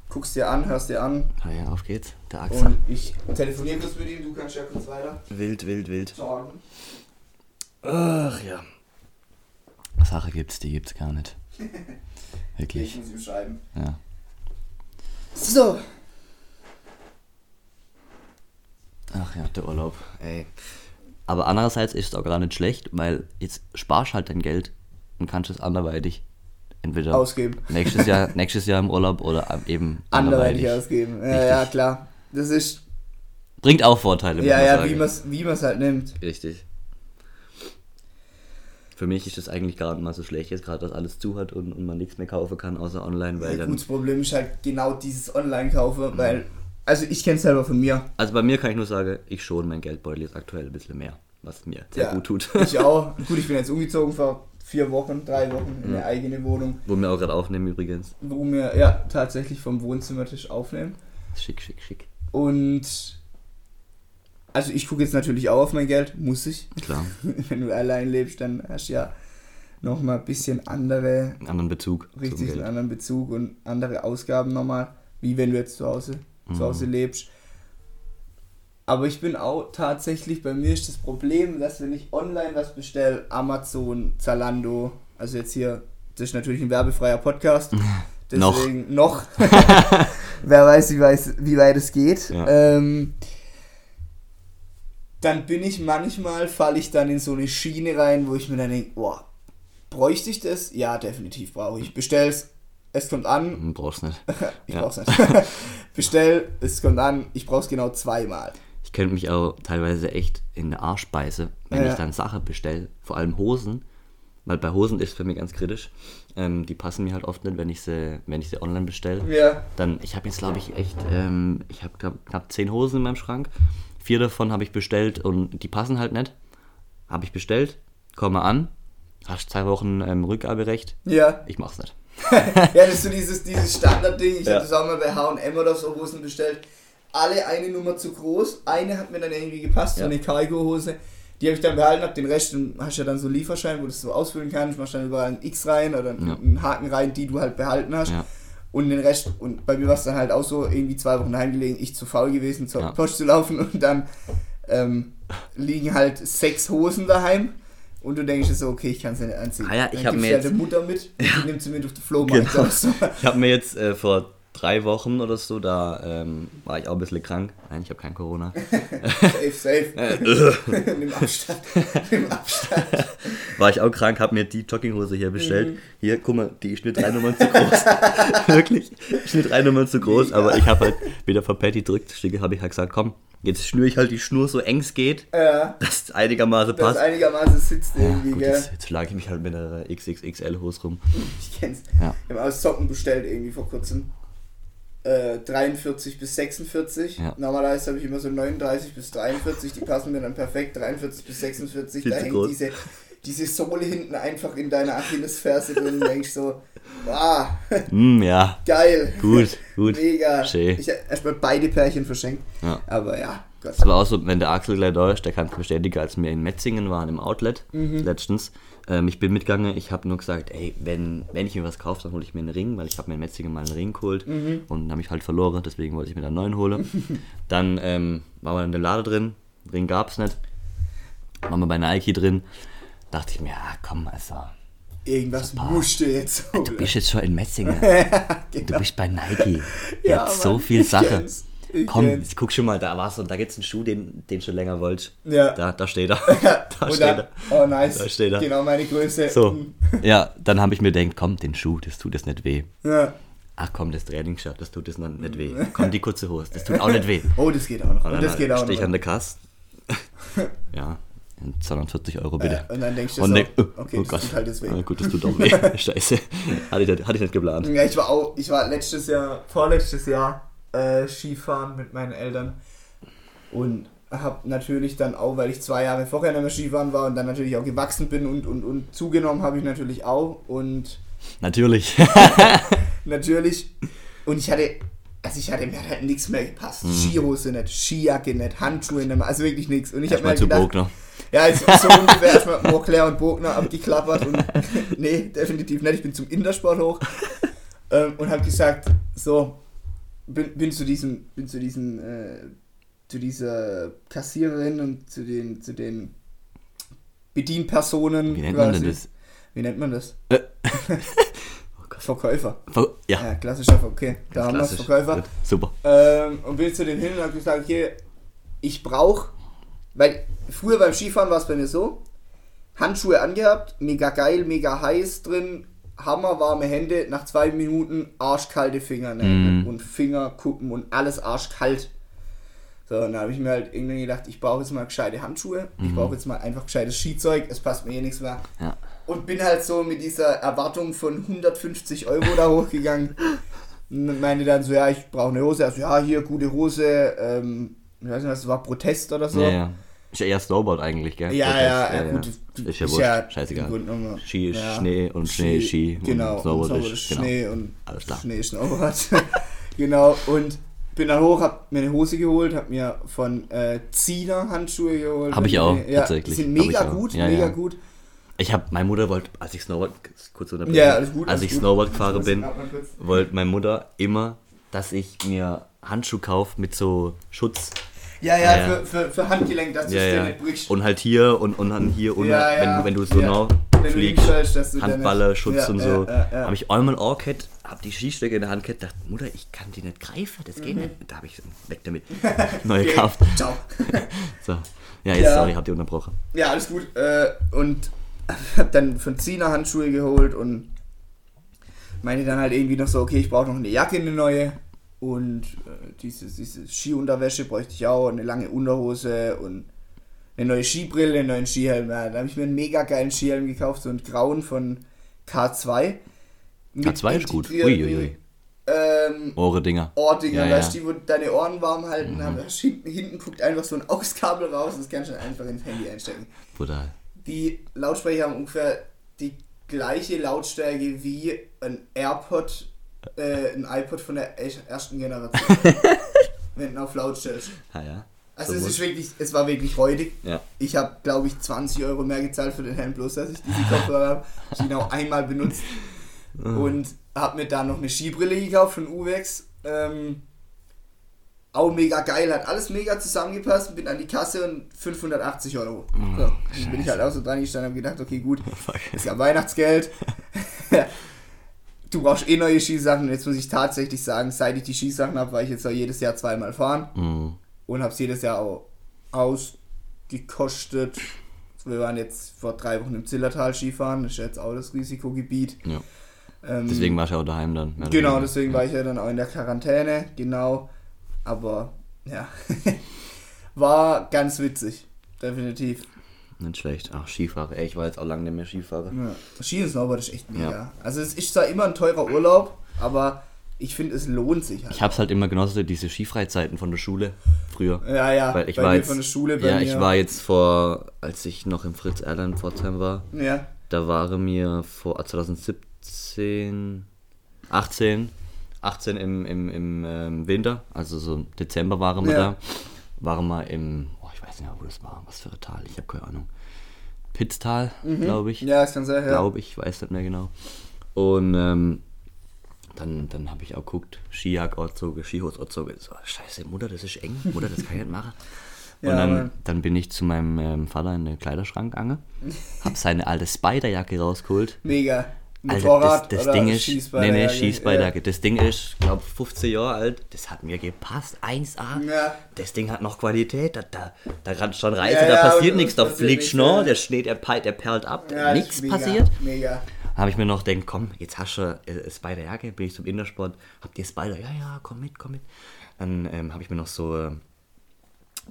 guckst dir an, hörst dir an Ah ja, auf geht's. Der Axel. und ich telefoniere kurz mit ihm, du kannst ja kurz weiter Wild, wild, wild. sagen. Ach ja. Sache gibt's, die gibt's gar nicht. Ich Wirklich. muss ihm schreiben. Ja. So, Ach ja, der Urlaub. Ey. Aber andererseits ist es auch gar nicht schlecht, weil jetzt sparst halt dein Geld und kannst es anderweitig entweder ausgeben. nächstes Jahr, nächstes Jahr im Urlaub oder eben Anderweitig anderweitig. ausgeben. Ja, ja, klar. Das ist, Bringt auch Vorteile. ja, ja, sagen. wie man es wie man's halt nimmt. Richtig. Für mich ist das eigentlich gar nicht mal so schlecht, jetzt gerade, dass alles zu hat und, und man nichts mehr kaufen kann, außer online, weil Ja, dann. gut, das Problem ist halt genau dieses Online-Kaufen, weil, also ich kenne es selber von mir. Also bei mir kann ich nur sagen, ich schon, mein Geldbeutel ist aktuell ein bisschen mehr, was mir sehr Ja. gut tut. Ich auch. Gut, ich bin jetzt umgezogen vor vier Wochen, drei Wochen in eine eigene Wohnung, Wo wir auch gerade aufnehmen übrigens. wo wir ja tatsächlich vom Wohnzimmertisch aufnehmen. Schick, schick, schick. Und also ich gucke jetzt natürlich auch auf mein Geld, muss ich. Klar, Wenn du allein lebst, dann hast du ja nochmal ein bisschen andere, einen anderen Bezug richtig einen anderen Bezug und andere Ausgaben nochmal, wie wenn du jetzt zu Hause, Mhm. zu Hause lebst. Aber ich bin auch tatsächlich, bei mir ist das Problem, dass wenn ich online was bestelle, Amazon, Zalando, also jetzt hier, das ist natürlich ein werbefreier Podcast. Noch. Deswegen noch. Wer weiß, wie, weiß, wie weit es geht. Ja. Ähm, dann bin ich manchmal, falle ich dann in so eine Schiene rein, wo ich mir dann denke, boah, bräuchte ich das? Ja, definitiv brauche ich. Bestell's, es kommt an, Hm, Brauchst nicht. ich Ja. brauch's nicht. Bestell, es kommt an, ich brauch's genau zweimal. Ich könnte mich auch teilweise echt in eine Arsch beißen, wenn Ja. ich dann Sachen bestelle, vor allem Hosen, weil bei Hosen ist es für mich ganz kritisch. Ähm, die passen mir halt oft nicht, wenn ich sie, wenn ich sie online bestelle. Ja. Dann, ich habe jetzt glaube ich echt, ähm, ich habe knapp, knapp zehn Hosen in meinem Schrank. Vier davon habe ich bestellt und die passen halt nicht. Habe ich bestellt, komme an, hast zwei Wochen ähm, Rückgaberecht. Ja. Ich mach's nicht. ja, das ist so dieses, dieses Standardding. Ich Ja. habe das auch mal bei HM oder so Hosen bestellt. Alle eine Nummer zu groß. Eine hat mir dann irgendwie gepasst, so Ja. eine Cargo-Hose. Die habe ich dann behalten, hab den Rest dann hast du ja dann so Lieferschein, wo du das so ausfüllen kannst. Machst dann überall ein X rein oder einen, Ja. einen Haken rein, die du halt behalten hast. Ja. Und den Rest, und bei mir war es dann halt auch so, irgendwie zwei Wochen daheim gelegen, ich zu faul gewesen, zur Ja. Post zu laufen und dann ähm, liegen halt sechs Hosen daheim. Und du denkst so, okay, ich kann sie nicht anziehen. Ah ja, ich dann hab gibst mir halt jetzt- der Mutter mit die nimmt sie mit auf den Flohmarkt. Genau. So. Ich habe mir jetzt äh, vor drei Wochen oder so, da ähm, war ich auch ein bisschen krank. Nein, ich habe kein Corona. Safe, safe. Nimm Abstand. Nimm Abstand. War ich auch krank, habe mir die Jogginghose hier bestellt. Mhm. Hier, guck mal, die ist mir drei Nummern zu groß. Wirklich, mir drei Nummern zu groß. Aber ich habe halt wieder von Patty drückt, habe ich halt gesagt, komm, jetzt schnüre ich halt die Schnur so eng es geht, Ja, dass es einigermaßen das passt. einigermaßen sitzt irgendwie, Gut, gell? jetzt, jetzt schlage ich mich halt mit einer XXXL-Hose rum. Ich kenn's. Ja. Ich habe aus Socken bestellt irgendwie vor kurzem. Äh, 43 bis 46. Ja. Normalerweise habe ich immer so 39 bis 43, die passen mir dann perfekt. 43 bis 46, Viel da hängt groß. diese, diese Sohle hinten einfach in deiner Achillesferse drin und denkst so, wow, Mm, ja, geil. gut, gut. Mega. Schön. Ich habe erstmal beide Pärchen verschenkt. Ja. Aber ja, Gott. Es war auch so, wenn der Axel gleich da ist, der kann es bestätigen, als wir in Metzingen waren im Outlet Mhm. letztens. Ähm, ich bin mitgegangen, ich habe nur gesagt, ey, wenn, wenn ich mir was kaufe, dann hole ich mir einen Ring, weil ich habe mir in Metzingen mal einen Ring geholt Mhm. und habe ich halt verloren, deswegen wollte ich mir dann einen neuen holen. dann ähm, waren wir in dem Laden drin, Ring gab es nicht. Waren wir bei Nike drin. Dachte ich mir, ja komm, also, Irgendwas musste jetzt du bist jetzt schon in Metzingen. genau. Du bist bei Nike. Ja, Jetzt so Mann, viel Sache. kenn's. Ich Komm, kenn's. guck schon mal, da war's und da gibt's einen Schuh, den, den schon länger wolltest. Ja. Da, da steht er. da steht er. oh nice, Da steht er. genau meine Größe. So, ja, dann habe ich mir gedacht, komm, den Schuh, das tut es nicht weh. Ja. Ach komm, das Trainingsshirt, das tut es noch nicht weh. Komm, die kurze Hose, das tut auch nicht weh. Oh, das geht auch noch. Und Und das geht auch noch. an der Kasse. ja, 240 Euro bitte. Ja, und dann denkst du Und so, denk, oh, okay, oh das Gott. tut halt jetzt weh. Ah, gut, das tut auch weh. Scheiße. Hatte ich, nicht- hatte ich nicht geplant. Ja, ich war auch, ich war letztes Jahr, vorletztes Jahr äh, Skifahren mit meinen Eltern und habe natürlich dann auch, weil ich zwei Jahre vorher nicht mehr Skifahren war und dann natürlich auch gewachsen bin und, und, und zugenommen habe ich natürlich auch. Und Natürlich. natürlich, und ich hatte, also ich hatte mir halt nichts mehr gepasst. Skihose nicht, Skijacke nicht, Handschuhe nicht mehr, also wirklich nichts. Und ich habe mir halt zu gedacht, Bogner. ja, jetzt so ungefähr erstmal Moorclair und Bogner abgeklappert und nee, definitiv nicht. Ich bin zum Intersport hoch ähm, und habe gesagt, so, bin, bin zu diesem, bin zu diesen, äh, zu dieser Kassiererin und zu den, zu den Bedienpersonen. Wie nennt man denn das? Wie nennt man das? Äh. Verkäufer. Ver- Ja, Ja, klassischer okay, da haben wir es. Verkäufer. Gut, Super. Ähm, und bin zu denen hin und habe gesagt, okay, ich brauche, weil früher beim Skifahren war es bei mir so, Handschuhe angehabt, mega geil, mega heiß drin, hammerwarme Hände, nach zwei Minuten arschkalte Fingernägel Mhm. und Fingerkuppen und alles arschkalt. So, und dann habe ich mir halt irgendwann gedacht, ich brauche jetzt mal gescheite Handschuhe, ich brauche jetzt mal einfach gescheites Skizeug, es passt mir eh nichts mehr. Ja. Und bin halt so mit dieser Erwartung von 150 Euro da hochgegangen. Und meinte dann so, ja, ich brauche eine Hose. Also, ja, hier, gute Hose. Ähm, ich weiß nicht, was das war, Protest oder so. Ja, ja. Ist ja eher Snowboard eigentlich, gell? Ja, ja, ja, gut. Ist ja wurscht, scheißegal. Grunde genommen- Ski ist ja. Schnee und Schnee ist Ski und Genau, Snowboard und ist- genau. Schnee und Alles klar. Schnee ist Snowboard. genau, und bin dann hoch, hab mir eine Hose geholt, hab mir von äh, Ziener Handschuhe geholt. Hab ich auch, ja, tatsächlich. Die sind Hab mega ich auch. gut, Ja, mega ja. gut. Ich habe, meine Mutter wollte, als ich Snowboard, kurz unterbrechen, Ja, alles gut. als ich gut. Snowboard gefahren bin, Ja, wollte meine Mutter immer, dass ich mir Handschuhe kaufe mit so Schutz. Ja, ja. Für, für, für Handgelenk, dass du es dir nicht brichst. Und halt hier und, und dann hier ja. wenn, wenn du so nah du fliegst, Handballer, Schutz und so. Habe ich einmal auch gehabt, habe die Skistöcke in der Hand gehabt, dachte, Mutter, ich kann die nicht greifen, das Mhm. geht nicht. Da habe ich weg damit. Neue Okay, gekauft. Ciao. So. Ja, jetzt, sorry, habt ihr unterbrochen. Ja, alles gut. Äh, und hab dann von Zina Handschuhe geholt und meinte dann halt irgendwie noch so, okay, ich brauche noch eine Jacke, eine neue. Und äh, diese, diese Skiunterwäsche bräuchte ich auch, eine lange Unterhose und eine neue Skibrille, einen neuen Skihelm. Ja, da habe ich mir einen mega geilen Skihelm gekauft, so einen grauen von K2. Mit K2 ist gut. Uiuiui. Ähm, Ohredinger. Ohrdinger, Ja, ja. weißt du, die, wo deine Ohren warm halten, aber hinten, hinten guckt einfach so ein Auskabel raus, das kannst du dann einfach ins Handy einstecken. Brutal. Die Lautsprecher haben ungefähr die gleiche Lautstärke wie ein AirPod, äh, ein iPod von der e- ersten Generation. wenn du auf laut stellst. Ah, ja. Also So es ist wirklich, es war wirklich räudig. Ja. Ich habe, glaube ich, 20 Euro mehr gezahlt für den Helm, bloß dass ich diese Kopfhörer habe. Ich auch einmal benutzt. Ah. Und habe mir dann noch eine Skibrille gekauft von Uwex. Ähm, auch mega geil, hat alles mega zusammengepasst. Bin an die Kasse und 580 Euro. So, dann bin ich halt auch so dran gestanden und habe gedacht, okay, gut, ist ja Weihnachtsgeld. du brauchst eh neue Skisachen. Und jetzt muss ich tatsächlich sagen, seit ich die Skisachen habe, war ich jetzt auch jedes Jahr zweimal fahren Mhm. und habe es jedes Jahr auch ausgekostet. Wir waren jetzt vor drei Wochen im Zillertal Skifahren, das ist jetzt auch das Risikogebiet. ja. Ähm, Deswegen warst du auch daheim dann. genau, deswegen war ich ja dann auch in der Quarantäne, genau. Aber ja, war ganz witzig, definitiv. Nicht schlecht. Ach, Skifahrer. Ey, ich war jetzt auch lange nicht mehr Skifahrer. Ja. Ski und Snowboard ist echt mega. Ja. Also es ist zwar immer ein teurer Urlaub, aber ich finde, es lohnt sich halt. Ich hab's halt immer genossen, diese Skifreizeiten von der Schule früher. ja, ja, Weil ich bei war jetzt, von der Schule, ja, mir. ich war jetzt vor, als ich noch im Fritz in Pforzheim war, Ja, da waren mir vor 2017, 18, 18 im, im, im ähm, Winter, also so im Dezember waren wir Ja. da, waren wir im, weiß nicht wo das war, was für ein Tal, ich habe keine Ahnung. Pitztal, glaube ich. Mhm. ja, es kann sein, ja. glaube ich, weiß nicht mehr genau. Und ähm, dann, dann habe ich auch geguckt, Skijack Orzoge, Skihose Orzoge. So, scheiße, Mutter, das ist eng, Mutter, das kann ich nicht machen. Und Ja, dann, dann bin ich zu meinem ähm, Vater in den Kleiderschrank gegangen, habe seine alte Spiderjacke rausgeholt. Mega. Alter, Motorrad das, das oder Ding ist, nee, Schießbeine, nee, ja, Schießbeidejacke. Das Ding ist, glaube 15 Jahre alt. Das hat mir gepasst. 1A. Ja. Das Ding hat noch Qualität. Da, da, da kann schon Reise, Ja, da ja, passiert nichts. Da fliegt ja. der Schnee, der, pe- der perlt ab. Ja, das nichts mega, passiert. Mega. Habe ich mir noch gedacht, komm, jetzt hast du äh, Spider-Jacke, bin ich zum Innersport, habt ihr Spider? Ja, ja, komm mit, komm mit. Dann ähm, habe ich mir noch so, äh,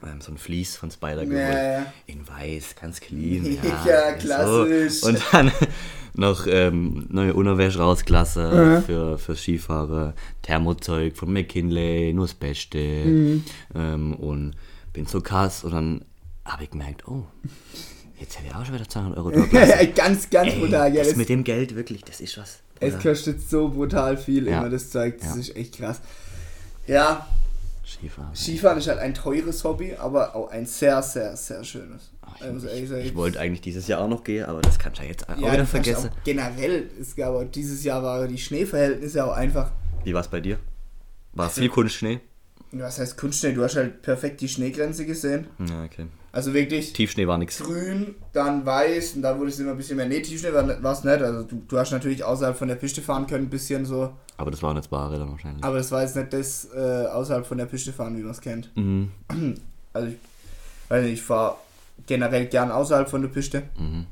ähm, so ein Vlies von Spider geholt. ja. In weiß, ganz clean. Ja, Ja, klassisch. So. Und dann noch ähm, neue Unterwäsche rausgelassen für, für Skifahrer, Thermozeug von McKinley, nur das Beste. Mhm. Ähm, und bin so krass und dann habe ich gemerkt, oh, jetzt hätte ich auch schon wieder 200 Euro lassen. ganz, ganz Ey, brutal. Ja, das das, mit dem Geld wirklich, das ist was. es Bruder. kostet so brutal viel, Ja. immer das Zeug. Das Ja. ist echt krass. Ja, Skifahren. Skifahren ist halt ein teures Hobby, aber auch ein sehr, sehr, sehr schönes. Ach, Ich ehrlich ich, ich wollte eigentlich dieses Jahr auch noch gehen, aber das kannst du ja jetzt auch ja, wieder vergessen. Auch generell, es gab auch dieses Jahr waren die Schneeverhältnisse auch einfach. Wie war es bei dir? War Also- viel Kunstschnee? Was heißt Kunstschnee? Du hast halt perfekt die Schneegrenze gesehen. Ja, okay. Also wirklich Tiefschnee war nix. grün, dann weiß und dann wurde es immer ein bisschen mehr. Nee, Tiefschnee war es nicht. Also du, du hast natürlich außerhalb von der Piste fahren können, ein bisschen so. Aber das waren jetzt Ware dann wahrscheinlich. Aber das war jetzt nicht das äh, außerhalb von der Piste fahren, wie man es kennt. Mhm. Also ich weiß nicht, ich fahre generell gern außerhalb von der Piste. Mhm.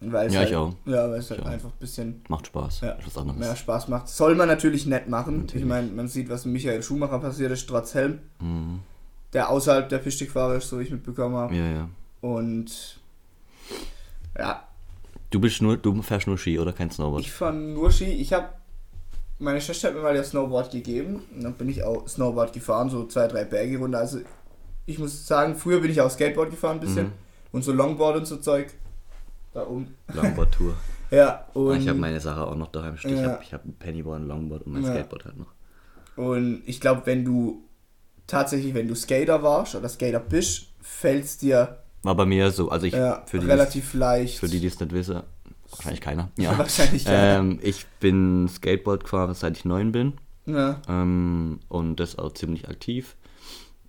Weil es Ja, halt, ich auch. Ja, weil es halt einfach ein bisschen Macht Spaß. Ja. Was anderes. mehr Spaß macht. Soll man natürlich nett machen. Natürlich. Ich meine, man sieht, was mit Michael Schumacher passiert ist, trotz Helm. Mhm. Der außerhalb der Piste gefahren ist, so wie ich mitbekommen habe. Ja, ja. Und ja, Du bist nur, du fährst nur Ski oder kein Snowboard? ich fahre nur Ski. Ich habe meine Schwester hat mir mal das Snowboard gegeben und dann bin ich auch Snowboard gefahren, so zwei, drei Berge runter. Also ich muss sagen, früher bin ich auch Skateboard gefahren ein bisschen Mhm. und so Longboard und so Zeug. Da oben. Longboard-Tour. Ja, und ich habe meine Sache auch noch daheim stehen. Ich Ja. habe ich hab ein Pennyboard, ein Longboard und mein Ja. Skateboard halt noch. Und ich glaube, wenn du tatsächlich, wenn du Skater warst oder Skater bist, fällt es dir War bei mir so, also ich, ja, für, die, relativ leicht. für die, die es nicht wissen, wahrscheinlich keiner. Ja. Wahrscheinlich keiner. Ähm, ich bin Skateboard gefahren, seit ich neun bin. ja. Ähm, und das auch ziemlich aktiv.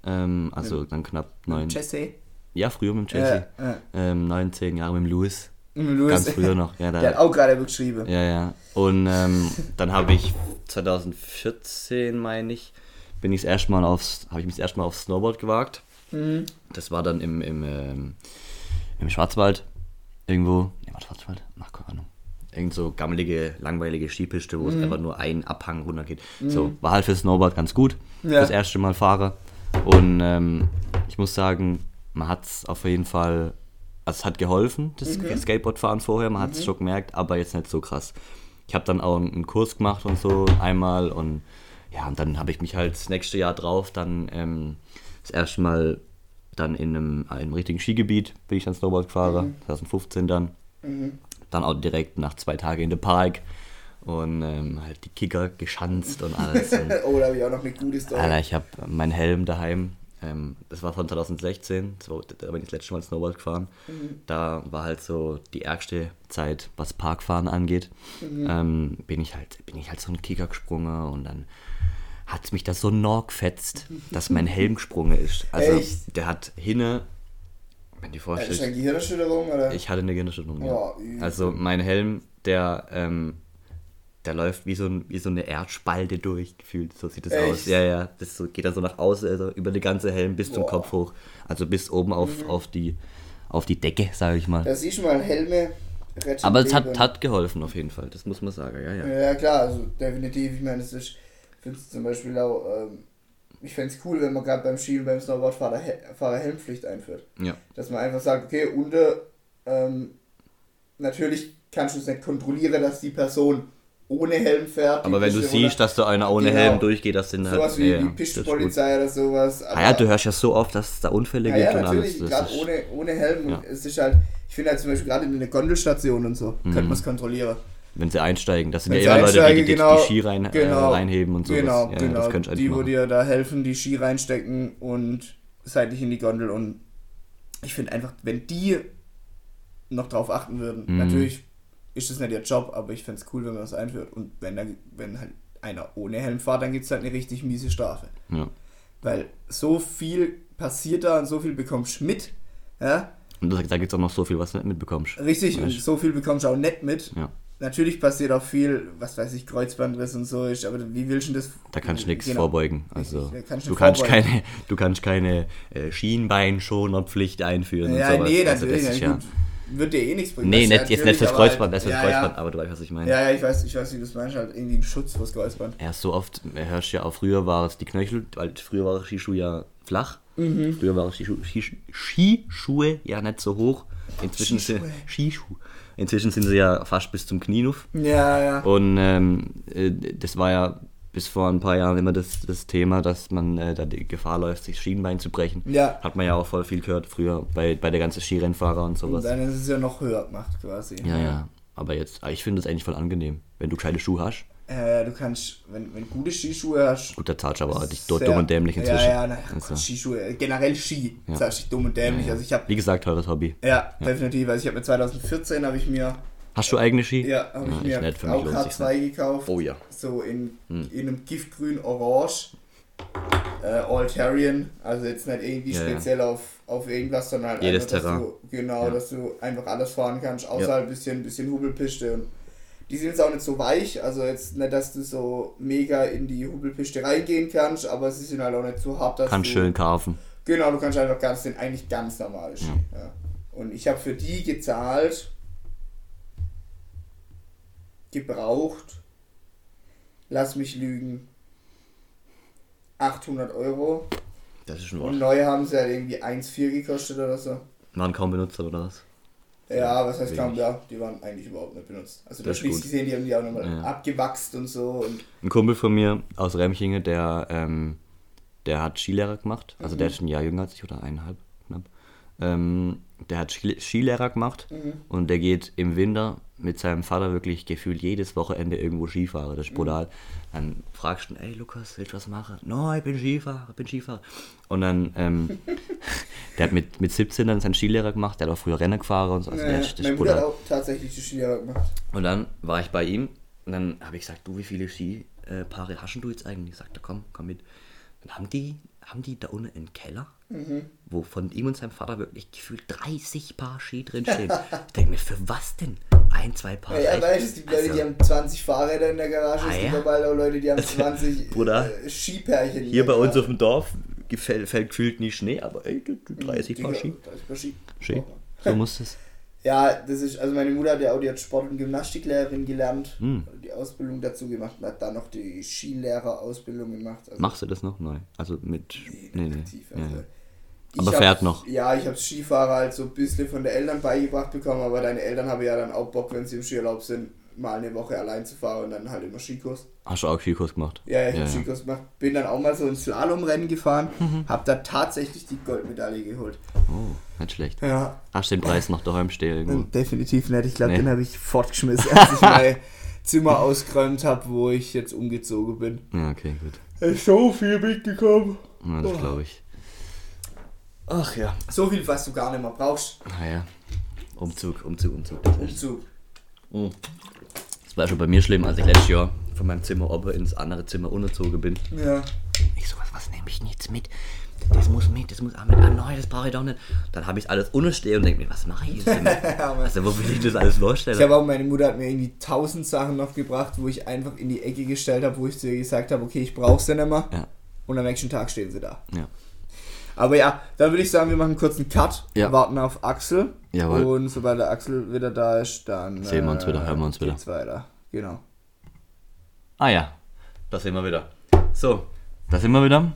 Ähm, also dann knapp neun. Jesse. Ja, früher mit dem Jesse. Ja, ja. Ähm, neun, zehn Jahre mit dem Louis. Mit Louis. Ganz früher noch. Ja, Der hat da, auch gerade geschrieben. ja, ja. Und ähm, dann habe ich 2014, meine ich, bin ich das erste Mal aufs, habe ich mich das erste Mal aufs Snowboard gewagt. Mhm. Das war dann im, im, ähm, im Schwarzwald. Irgendwo. Ne, war Schwarzwald? Ach, keine Ahnung. Irgend so gammelige, langweilige Skipiste, wo es Mhm. einfach nur ein Abhang runter geht. So, war halt für Snowboard ganz gut. Ja. Das erste Mal fahre. Und ähm, ich muss sagen, man hat es auf jeden Fall, also es hat geholfen, das Mhm. Skateboardfahren vorher, man hat es schon gemerkt, aber jetzt nicht so krass. Ich habe dann auch einen Kurs gemacht und so einmal und ja, und dann habe ich mich halt das nächste Jahr drauf dann ähm, das erste Mal dann in einem, in einem richtigen Skigebiet bin ich dann Snowboard gefahren, 2015 dann. Dann auch direkt nach zwei Tagen in den Park und ähm, halt die Kicker geschanzt und alles. Und, oh, da habe ich auch noch eine gute Story. Alter, ich habe meinen Helm daheim. Ähm, das war von 2016. Das war, da bin ich das letzte Mal Snowboard gefahren. Da war halt so die ärgste Zeit, was Parkfahren angeht. Ähm, bin ich halt, bin ich halt so einen Kicker gesprungen und dann hat mich das so norgfetzt, dass mein Helm gesprungen ist. Also Echt? der hat hinne, wenn die Äh, Ist vorstellst, eine Gehirnerschütterung oder? ich hatte eine Gehirnerschütterung. Oh, also mein Helm, der, ähm, der läuft wie so, ein, wie so eine Erdspalte durch, gefühlt. So sieht das Echt? aus. Ja, ja. Das so, geht dann so nach außen, also über den ganzen Helm bis zum Boah. Kopf hoch. Also bis oben Mhm. auf, auf, die, auf die Decke, sage ich mal. Da siehst du mal, Helme retten Aber es hat, hat geholfen auf jeden Fall, das muss man sagen, ja, ja. Ja, klar, also definitiv. Ich meine, es ist, ich finde es zum Beispiel auch, ähm, ich fände es cool, wenn man gerade beim Ski und beim Snowboard Fahrer, Fahrer Helmpflicht einführt. Ja, Dass man einfach sagt, okay, unter, ähm, natürlich kannst du es nicht kontrollieren, dass die Person ohne Helm fährt. aber wenn du siehst, dass da einer ohne Genau. Helm durchgeht, das sind halt... Sowas wie ja, die. Pistenpolizei oder sowas. Ah ja, du hörst ja so oft, dass es da Unfälle Ja, gibt ja, und natürlich, gerade ohne, ohne Helm. Ja. Und es ist halt, ich finde halt zum Beispiel gerade in der Gondelstation und so, könnte man es kontrollieren. wenn sie einsteigen, das sind Wenn ja immer Leute, die einsteigen, die, die, genau, die Ski rein, genau, äh, reinheben und sowas. Genau, ja, genau. Das die, wo dir da helfen, die Ski reinstecken und seitlich in die Gondel. Und ich finde einfach, wenn die noch drauf achten würden, Mhm. natürlich ist das nicht ihr Job, aber ich fände es cool, wenn man das einführt. Und wenn, dann, wenn halt einer ohne Helm fährt, dann gibt es halt eine richtig miese Strafe. Ja. Weil so viel passiert da und so viel bekommst du mit. Ja, Und das, da gibt es auch noch so viel, was du nicht mitbekommst. richtig, und so viel bekommst du auch nicht mit. Ja. Natürlich passiert auch viel, was weiß ich, Kreuzbandriss und so ist, aber wie willst du denn das? Da kannst du nichts Genau. vorbeugen. Also da kannst du kannst vorbeugen. keine, du kannst keine äh, Schienbeinschonerpflicht einführen Ja, und sowas. nee, also natürlich. das ist ja, ja, gut, wird dir eh nichts bringen. Nee, Das nicht, jetzt nicht fürs aber halt- Kreuzband, nicht fürs ja, Kreuzband, Ja. aber du weißt, was ich meine. ja, ja, ich weiß, ich weiß, wie du das meinst, halt irgendwie ein Schutz fürs Kreuzband. Ja, so oft äh, hörst du ja auch, früher war es die Knöchel, weil früher war Skischuh ja flach. Mhm. Früher waren Skischuh, Skischuh, Skischuhe ja nicht so hoch. Inzwischen sind Skischuhe. Skischuh. Inzwischen sind sie ja fast bis zum Knienuf. Ja, ja. Und ähm, äh, das war ja bis vor ein paar Jahren immer das, das Thema, dass man äh, da die Gefahr läuft, sich Schienbein zu brechen. Ja. Hat man ja auch voll viel gehört früher bei, bei der ganzen Skirennfahrer und Und sowas. dann ist es ja noch höher gemacht quasi. Ja, ja. Aber jetzt, aber ich finde es eigentlich voll angenehm, wenn du gescheite Schuhe hast. Äh, du kannst, wenn, wenn du gute Skischuhe hast. Gut, da zahlst du aber dich dort dumm und dämlich inzwischen. Ja, ja, naja, Also, Gott, Skischuhe, äh, generell Ski, Ja. sagst du dumm und dämlich. Also ich habe, wie gesagt, teures Hobby. ja, definitiv, also ich habe mir 2014 habe ich mir, Hast du eigene Ski? ja, habe ich mir nett, für mich auch lohnt sich's K2 gekauft. Oh ja. So in, Hm. in einem Giftgrün Orange. Äh, Altarian, also jetzt nicht irgendwie Ja, ja. speziell auf, auf irgendwas, sondern halt Jedes einfach, dass Terrain. du, genau, Ja. dass du einfach alles fahren kannst, außer Ja. halt ein bisschen, bisschen Hubelpiste und die sind jetzt auch nicht so weich, also jetzt nicht, dass du so mega in die Hubelpiste reingehen kannst, aber sie sind halt auch nicht so hart, dass Kannst du... schön kaufen. Genau, du kannst einfach ganz, sind eigentlich ganz normale Ski. Ja. Und ich habe für die gezahlt, gebraucht, lass mich lügen, 800 Euro. Das ist schon Und wahr. neu haben sie halt irgendwie 1,4 gekostet oder so. Waren kaum benutzt oder was? Ja, was heißt kaum, ja, die waren eigentlich überhaupt nicht benutzt. Also da Das schließt gut. gesehen, die haben die auch nochmal Ja. abgewachst und so. Und Ein Kumpel von mir aus Remchingen, der, ähm, der hat Skilehrer gemacht. Also der ist ein Jahr jünger als ich oder eineinhalb knapp. Ähm, der hat Ski- Skilehrer gemacht und der geht im Winter mit seinem Vater wirklich gefühlt jedes Wochenende irgendwo Skifahren. Das ist brutal. Dann fragst du ihn, ey Lukas, willst du was machen? No, ich bin Skifahrer, ich bin Skifahrer. Und dann, ähm, der hat mit, mit 17 dann seinen Skilehrer gemacht, der hat auch früher Rennen gefahren und so. Also der äh, ist, das mein Bruder hat auch tatsächlich die Skilehrer gemacht. Und dann war ich bei ihm und dann habe ich gesagt, du, wie viele Skipaare hast du jetzt eigentlich? Ich sagte, komm, komm mit. Dann haben die, haben die da unten einen Keller, Mhm. wo von ihm und seinem Vater wirklich gefühlt 30 Paar Ski drinstehen. ich denke mir, für was denn? Ein, zwei Paar. Ja, ja es gibt Leute, Also, die haben 20 Fahrräder in der Garage, Ah, es gibt ja? aber auch Leute, die haben 20 Bruder, äh, Skipärchen. Hier bei uns auf dem Dorf gefällt, fällt gefühlt nie Schnee, aber ey, du- du 30 Paar Digga, Ski. 30 Paar Ski. Ski. So muss es. Ja, das ist, also meine Mutter hat ja auch, die hat Sport- und Gymnastiklehrerin gelernt, Hm. die Ausbildung dazu gemacht und hat dann noch die Skilehrerausbildung gemacht. Also Machst du das noch neu? Also mit. Nee, nee. aktiv, Ja, also ja. ich Aber hab- fährt noch. Ja, ich habe Skifahrer halt so ein bisschen von den Eltern beigebracht bekommen, aber deine Eltern haben ja dann auch Bock, wenn sie im Skiurlaub sind, mal eine Woche allein zu fahren und dann halt immer Skikurs. Hast du auch Skikurs gemacht? Ja, ich Ja, habe ja. Skikurs gemacht. Bin dann auch mal so ein Slalomrennen gefahren, Mhm. hab da tatsächlich die Goldmedaille geholt. Oh, nicht schlecht. Ja, Hast du den Preis noch daheim stehen irgendwo? definitiv nicht. Ich glaube, Nee. den habe ich fortgeschmissen, als ich mein Zimmer ausgeräumt habe, wo ich jetzt umgezogen bin. Ja, okay, gut. Ist so viel mitgekommen. Ja, das glaube ich. Ach ja. So viel, was du gar nicht mehr brauchst. Naja. Umzug, Umzug, Umzug. Ist, Umzug. das war schon bei mir schlimm, als ich letztes Jahr von meinem Zimmer oben ins andere Zimmer umgezogen bin. Ja. Ich so, was, was nehme ich denn jetzt mit? Das muss mit, das muss auch mit. Ah nein, das brauche ich doch nicht. Dann habe ich alles unten und denke mir, was mache ich jetzt damit? Ja, Mann. also wo will ich das alles vorstellen? Ich habe auch, meine Mutter hat mir irgendwie tausend Sachen noch gebracht, wo ich einfach in die Ecke gestellt habe, wo ich zu ihr gesagt habe, okay, ich brauche sie nicht mehr. Ja, Und am nächsten Tag stehen sie da. ja. Aber ja, dann würde ich sagen, wir machen einen kurzen Cut, Ja. warten auf Axel. Jawohl. Und sobald der Axel wieder da ist, dann äh, Sehen wir uns wieder, hören wir uns wieder. geht's weiter. Genau. Ah ja, da sind wir wieder. So, da sind wir wieder.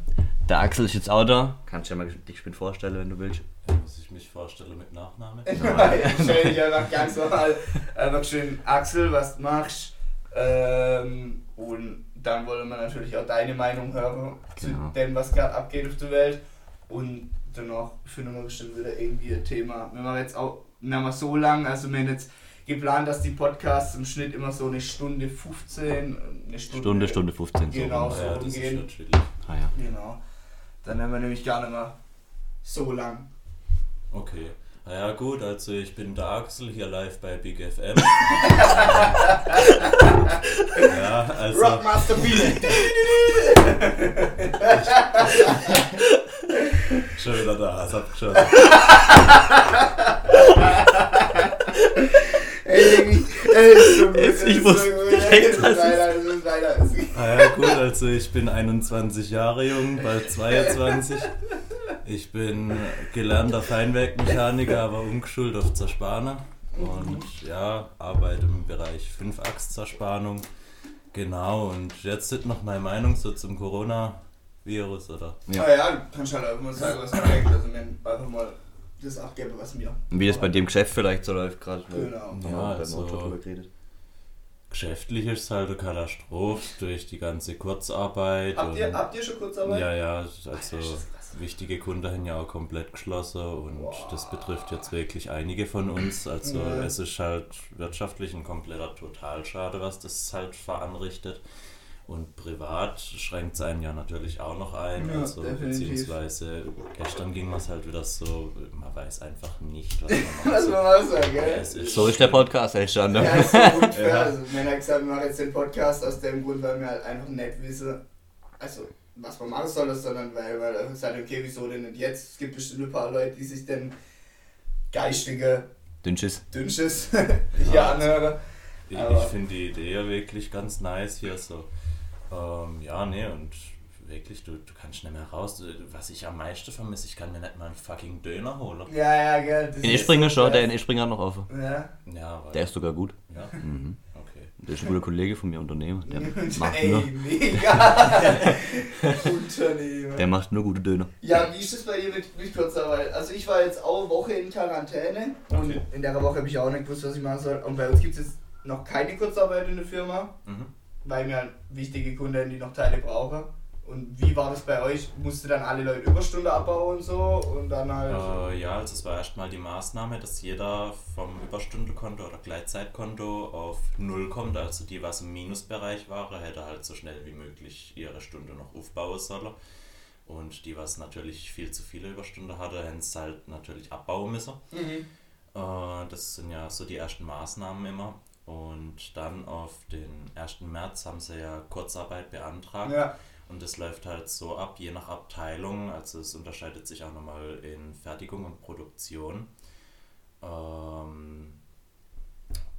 Der Axel ist jetzt auch da. Kannst du dir mal dich schön vorstellen, wenn du willst. Muss ich mich vorstellen mit Nachname? ja, stell dich einfach ganz normal. Einfach schön, Axel, was du machst. Ähm, und dann wollen wir natürlich auch deine Meinung hören zu Genau. dem, was gerade abgeht auf der Welt. Und danach finden wir bestimmt wieder irgendwie ein Thema. Wir machen jetzt auch nicht mehr so lang, also wir haben jetzt geplant, dass die Podcasts im Schnitt immer so eine Stunde 15, eine Stunde, Stunde, Stunde 15. So. Genau. so ja, chillig. Ah ja. Genau. Dann haben wir nämlich gar nicht mehr so lang. Okay. Naja gut, also ich bin der Axel hier live bei Big FM. ja, also Rockmaster Beat! Schon wieder da, das hab geschossen. Ey, ey, ich muss so gut. direkt Das ist was leider, das ist leider. das ist- Naja gut, also ich bin 21 Jahre jung, bald 22. Ich bin gelernter Feinwerkmechaniker, aber umgeschult auf Zerspaner. Und ja, arbeite im Bereich 5-Achs-Zerspannung. Genau, und jetzt ist noch meine Meinung so zum Coronavirus, oder? Ja. Ah ja, du kannst halt einfach mal sagen, was man denkt. Also, wir einfach mal das abgeben, was mir. Wie das bei dem Geschäft vielleicht so läuft gerade. Genau. Ja, Ja, also- drüber geredet. geschäftlich ist es halt eine Katastrophe durch die ganze Kurzarbeit. Habt ihr, habt ihr schon Kurzarbeit? Ja, ja, also wichtige Kunden haben ja auch komplett geschlossen und Boah. das betrifft jetzt wirklich einige von uns. Also Ja. es ist halt wirtschaftlich ein kompletter Totalschade, was das halt veranrichtet. Und privat schränkt es einen ja natürlich auch noch ein. Ja, also definitiv. beziehungsweise gestern ging es halt wieder so, man weiß einfach nicht, was man Was macht. man mal sagen, Ja, gell? ist So ist der Podcast, entstanden. Ja, ist so unfair. Ja. Also, wenn er gesagt, wir machen jetzt den Podcast aus dem Grund, weil wir halt einfach nicht wissen, also was man machen soll, sondern weil, weil er sagt, okay, wieso denn nicht jetzt? Es gibt bestimmt ein paar Leute, die sich dann geistige Dünnschiss. Dünnsches hier anhören. Ich, ich finde die Idee ja wirklich ganz nice hier so. Ähm, ja, nee, und wirklich, du, du kannst nicht mehr raus. Was ich am meisten vermisse, ich kann mir nicht mal einen fucking Döner holen. Ja, ja, gell. In so schon, der in hat noch offen. Ja. Ja, weil, Der ist sogar gut. ja, Mhm. okay. Der ist ein guter Kollege von mir, Unternehmer. Der macht Ey, nur, mega! Unternehmer. der macht nur gute Döner. Ja, wie ist es bei dir mit, mit Kurzarbeit? Also ich war jetzt auch eine Woche in Quarantäne und Okay. in der Woche habe ich auch nicht gewusst, was ich machen soll. Und bei uns gibt es jetzt noch keine Kurzarbeit in der Firma, Mhm. Weil wir wichtige Kunden die noch Teile brauchen. Und wie war das bei euch? Musste dann alle Leute Überstunde abbauen und so und dann halt... Äh, ja, also es war erstmal die Maßnahme, dass jeder vom Überstundenkonto oder Gleitzeitkonto auf Null kommt. Also die, was im Minusbereich waren, hätte halt so schnell wie möglich ihre Stunde noch aufbauen sollen. Und die, was natürlich viel zu viele Überstunden hatte, hätten es halt natürlich abbauen müssen. Mhm. Äh, das sind ja so die ersten Maßnahmen immer. Und dann auf den 1. März haben sie ja Kurzarbeit beantragt. Ja. Und das läuft halt so ab, je nach Abteilung. Also es unterscheidet sich auch nochmal in Fertigung und Produktion. Ähm,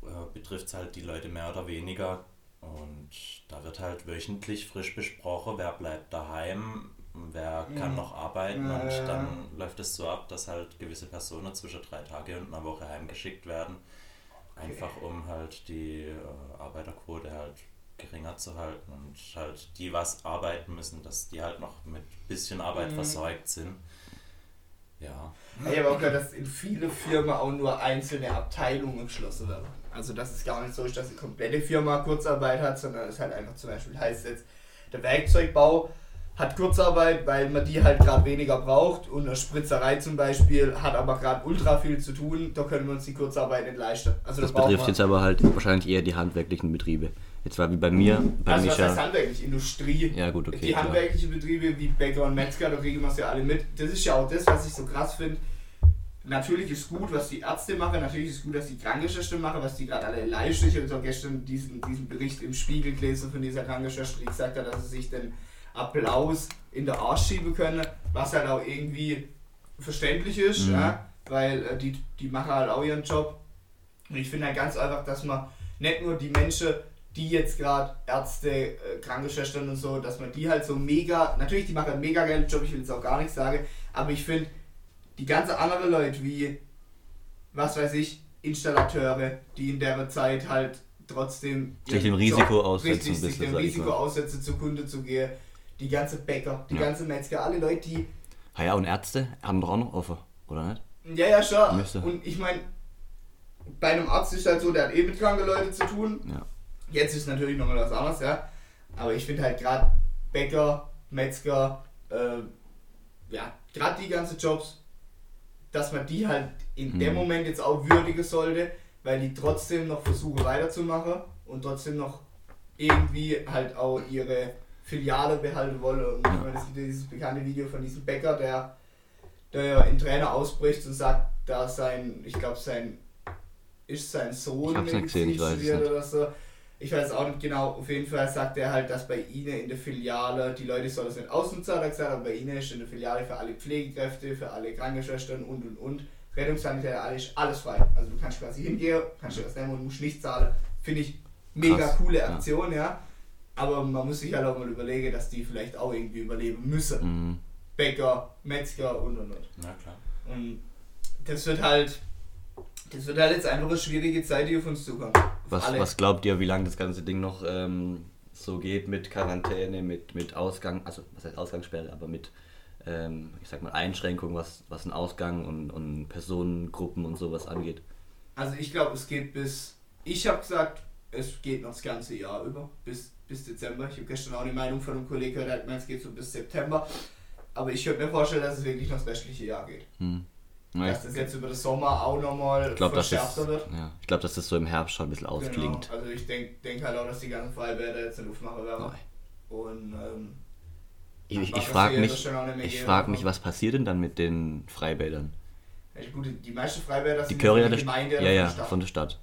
äh, betrifft es halt die Leute mehr oder weniger. Und da wird halt wöchentlich frisch besprochen, wer bleibt daheim, wer kann Mhm. noch arbeiten. Ja, und ja, ja. dann läuft es so ab, dass halt gewisse Personen zwischen drei Tage und einer Woche heimgeschickt werden. Einfach um halt die äh, Arbeiterquote halt geringer zu halten und halt die, was arbeiten müssen, dass die halt noch mit bisschen Arbeit Mhm. versorgt sind. Ja. Ich habe auch gehört, dass in viele Firmen auch nur einzelne Abteilungen geschlossen werden. Also dass es gar nicht so ist, dass die komplette Firma Kurzarbeit hat, sondern es halt einfach zum Beispiel heißt jetzt, der Werkzeugbau hat Kurzarbeit, weil man die halt gerade weniger braucht und eine Spritzerei zum Beispiel hat aber gerade ultra viel zu tun, da können wir uns die Kurzarbeit nicht leisten. Also Das da brauchen betrifft jetzt aber halt wahrscheinlich eher die handwerklichen Betriebe. Jetzt war wie bei mir, bei also was heißt ja. handwerklich? Industrie. Ja gut, okay. die klar. handwerklichen Betriebe wie Bäcker und Metzger, da kriegen wir es ja alle mit. Das ist ja auch das, was ich so krass finde. Natürlich ist gut, was die Ärzte machen, natürlich ist gut, dass die Krankenschwestern machen, was die gerade alle leisten. Ich habe gestern diesen, diesen Bericht im Spiegel gelesen von dieser Krankenschwester, die gesagt hat, dass sie sich den Applaus in der Arsch schieben können, was halt auch irgendwie verständlich ist, Mhm. ja, weil äh, die, die machen halt auch ihren Job. Und ich finde halt ganz einfach, dass man nicht nur die Menschen, die jetzt gerade Ärzte, äh, Krankenschwestern und so, dass man die halt so mega, natürlich, die machen einen mega geilen Job, ich will jetzt auch gar nichts sagen, aber ich finde, die ganze andere Leute wie, was weiß ich, Installateure, die in der Zeit halt trotzdem Sich dem Risiko Job- aussetzen, richtig, sich dem ich Risiko aussetzen, zu Kunde zu gehen, die ganze Bäcker, die Ja. ganze Metzger, alle Leute, die Ah ja, und Ärzte haben doch auch noch offen, oder nicht? ja, ja, schon. Müsste. Und ich meine, bei einem Arzt ist halt so, der hat eh mit kranken Leuten zu tun. Ja. Jetzt ist natürlich nochmal was anderes, ja. Aber ich finde halt gerade Bäcker, Metzger, äh, ja, gerade die ganzen Jobs, dass man die halt in Mhm. dem Moment jetzt auch würdigen sollte, weil die trotzdem noch versuchen weiterzumachen und trotzdem noch irgendwie halt auch ihre Filiale behalten wollen. Und ich meine, es gibt ja dieses bekannte Video von diesem Bäcker, der, der in Trainer ausbricht und sagt, da sein, ich glaube sein, ist sein Sohn Ich nicht gesehen, ich weiß nicht. oder so. Ich weiß auch nicht genau, auf jeden Fall sagt er halt, dass bei ihnen in der Filiale, die Leute sollen es nicht ausnutzen, hat er gesagt, aber bei ihnen ist in der Filiale für alle Pflegekräfte, für alle Krankenschwestern und und und, Rettungssanitäter, alles, alles frei. Also du kannst quasi hingehen, kannst dir das nehmen und musst nicht zahlen. Finde ich mega Krass, coole ja. Aktion, ja. Aber man muss sich halt auch mal überlegen, dass die vielleicht auch irgendwie überleben müssen. Mhm. Bäcker, Metzger und und und. Na klar. Und das wird halt, das wird halt jetzt einfach eine schwierige Zeit, die auf uns zukommt. Auf Was, alle. was glaubt ihr, wie lange das ganze Ding noch ähm, so geht mit Quarantäne, mit, mit Ausgang, also was heißt Ausgangssperre, aber mit, ähm, ich sag mal, Einschränkungen, was, was einen Ausgang und, und Personengruppen und sowas angeht? Also ich glaube, es geht bis, ich habe gesagt, es geht noch das ganze Jahr über, bis, bis Dezember. Ich habe gestern auch eine Meinung von einem Kollegen gehört, der hat gemeint, es geht so bis September. Aber ich könnte mir vorstellen, dass es wirklich noch das restliche Jahr geht. Hm. Ja, Dass das jetzt über den Sommer auch nochmal glaube, dass, das- verschärfter wird. ja, ich glaub, dass das so im Herbst schon ein bisschen ausklingt. Genau. Also ich denke denk halt auch, dass die ganzen Freibäder jetzt eine Luftmacher werden. Und ähm, Ich, ich, ich frage mich, ich frag mich, was passiert denn dann mit den Freibädern? ja, gut, die meisten Freibäder Die sind ja von der der Gemeinde ja, oder ja, von der Stadt.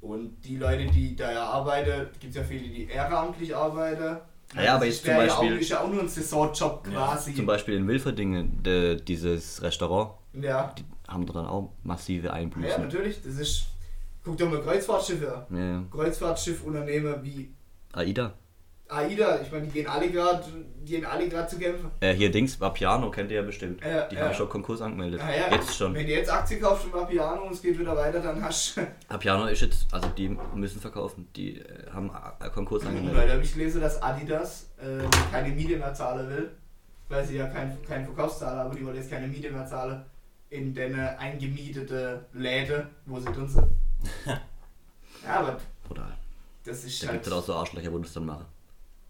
Und die Leute, die da ja arbeiten, gibt es ja viele, die ehrenamtlich arbeiten. Ja, ja, aber jetzt zum ja Beispiel- Auch, ist ja auch nur ein Saisonjob Ja, quasi. Zum Beispiel in Wilferdingen, de, dieses Restaurant, Ja. die haben da dann auch massive ja, Einbußen. natürlich. Das ist. Guck doch mal Kreuzfahrtschiffe an. Ja, ja. Kreuzfahrtschiffunternehmen wie AIDA. AIDA, ich meine, die gehen alle gerade gehen alle gerade zu kämpfen. Äh, hier Dings, Vapiano, kennt ihr ja bestimmt. Ja, die ja. haben schon Konkurs angemeldet. Ah, ja. Jetzt schon. Wenn du jetzt Aktien kaufst von Vapiano und es geht wieder weiter, dann hast du. Vapiano ist jetzt, also die müssen verkaufen. Die äh, haben äh, Konkurs Weil angemeldet. da habe ich gelesen, dass Adidas äh, keine Miete mehr zahlen will, weil sie ja keinen kein Verkaufszahler haben, die wollen jetzt keine Miete mehr zahlen in den eingemietete Läden, wo sie drin sind. ja, aber Brutal. das ist Da halt. gibt es auch so Arschlöcher, wo das dann machen.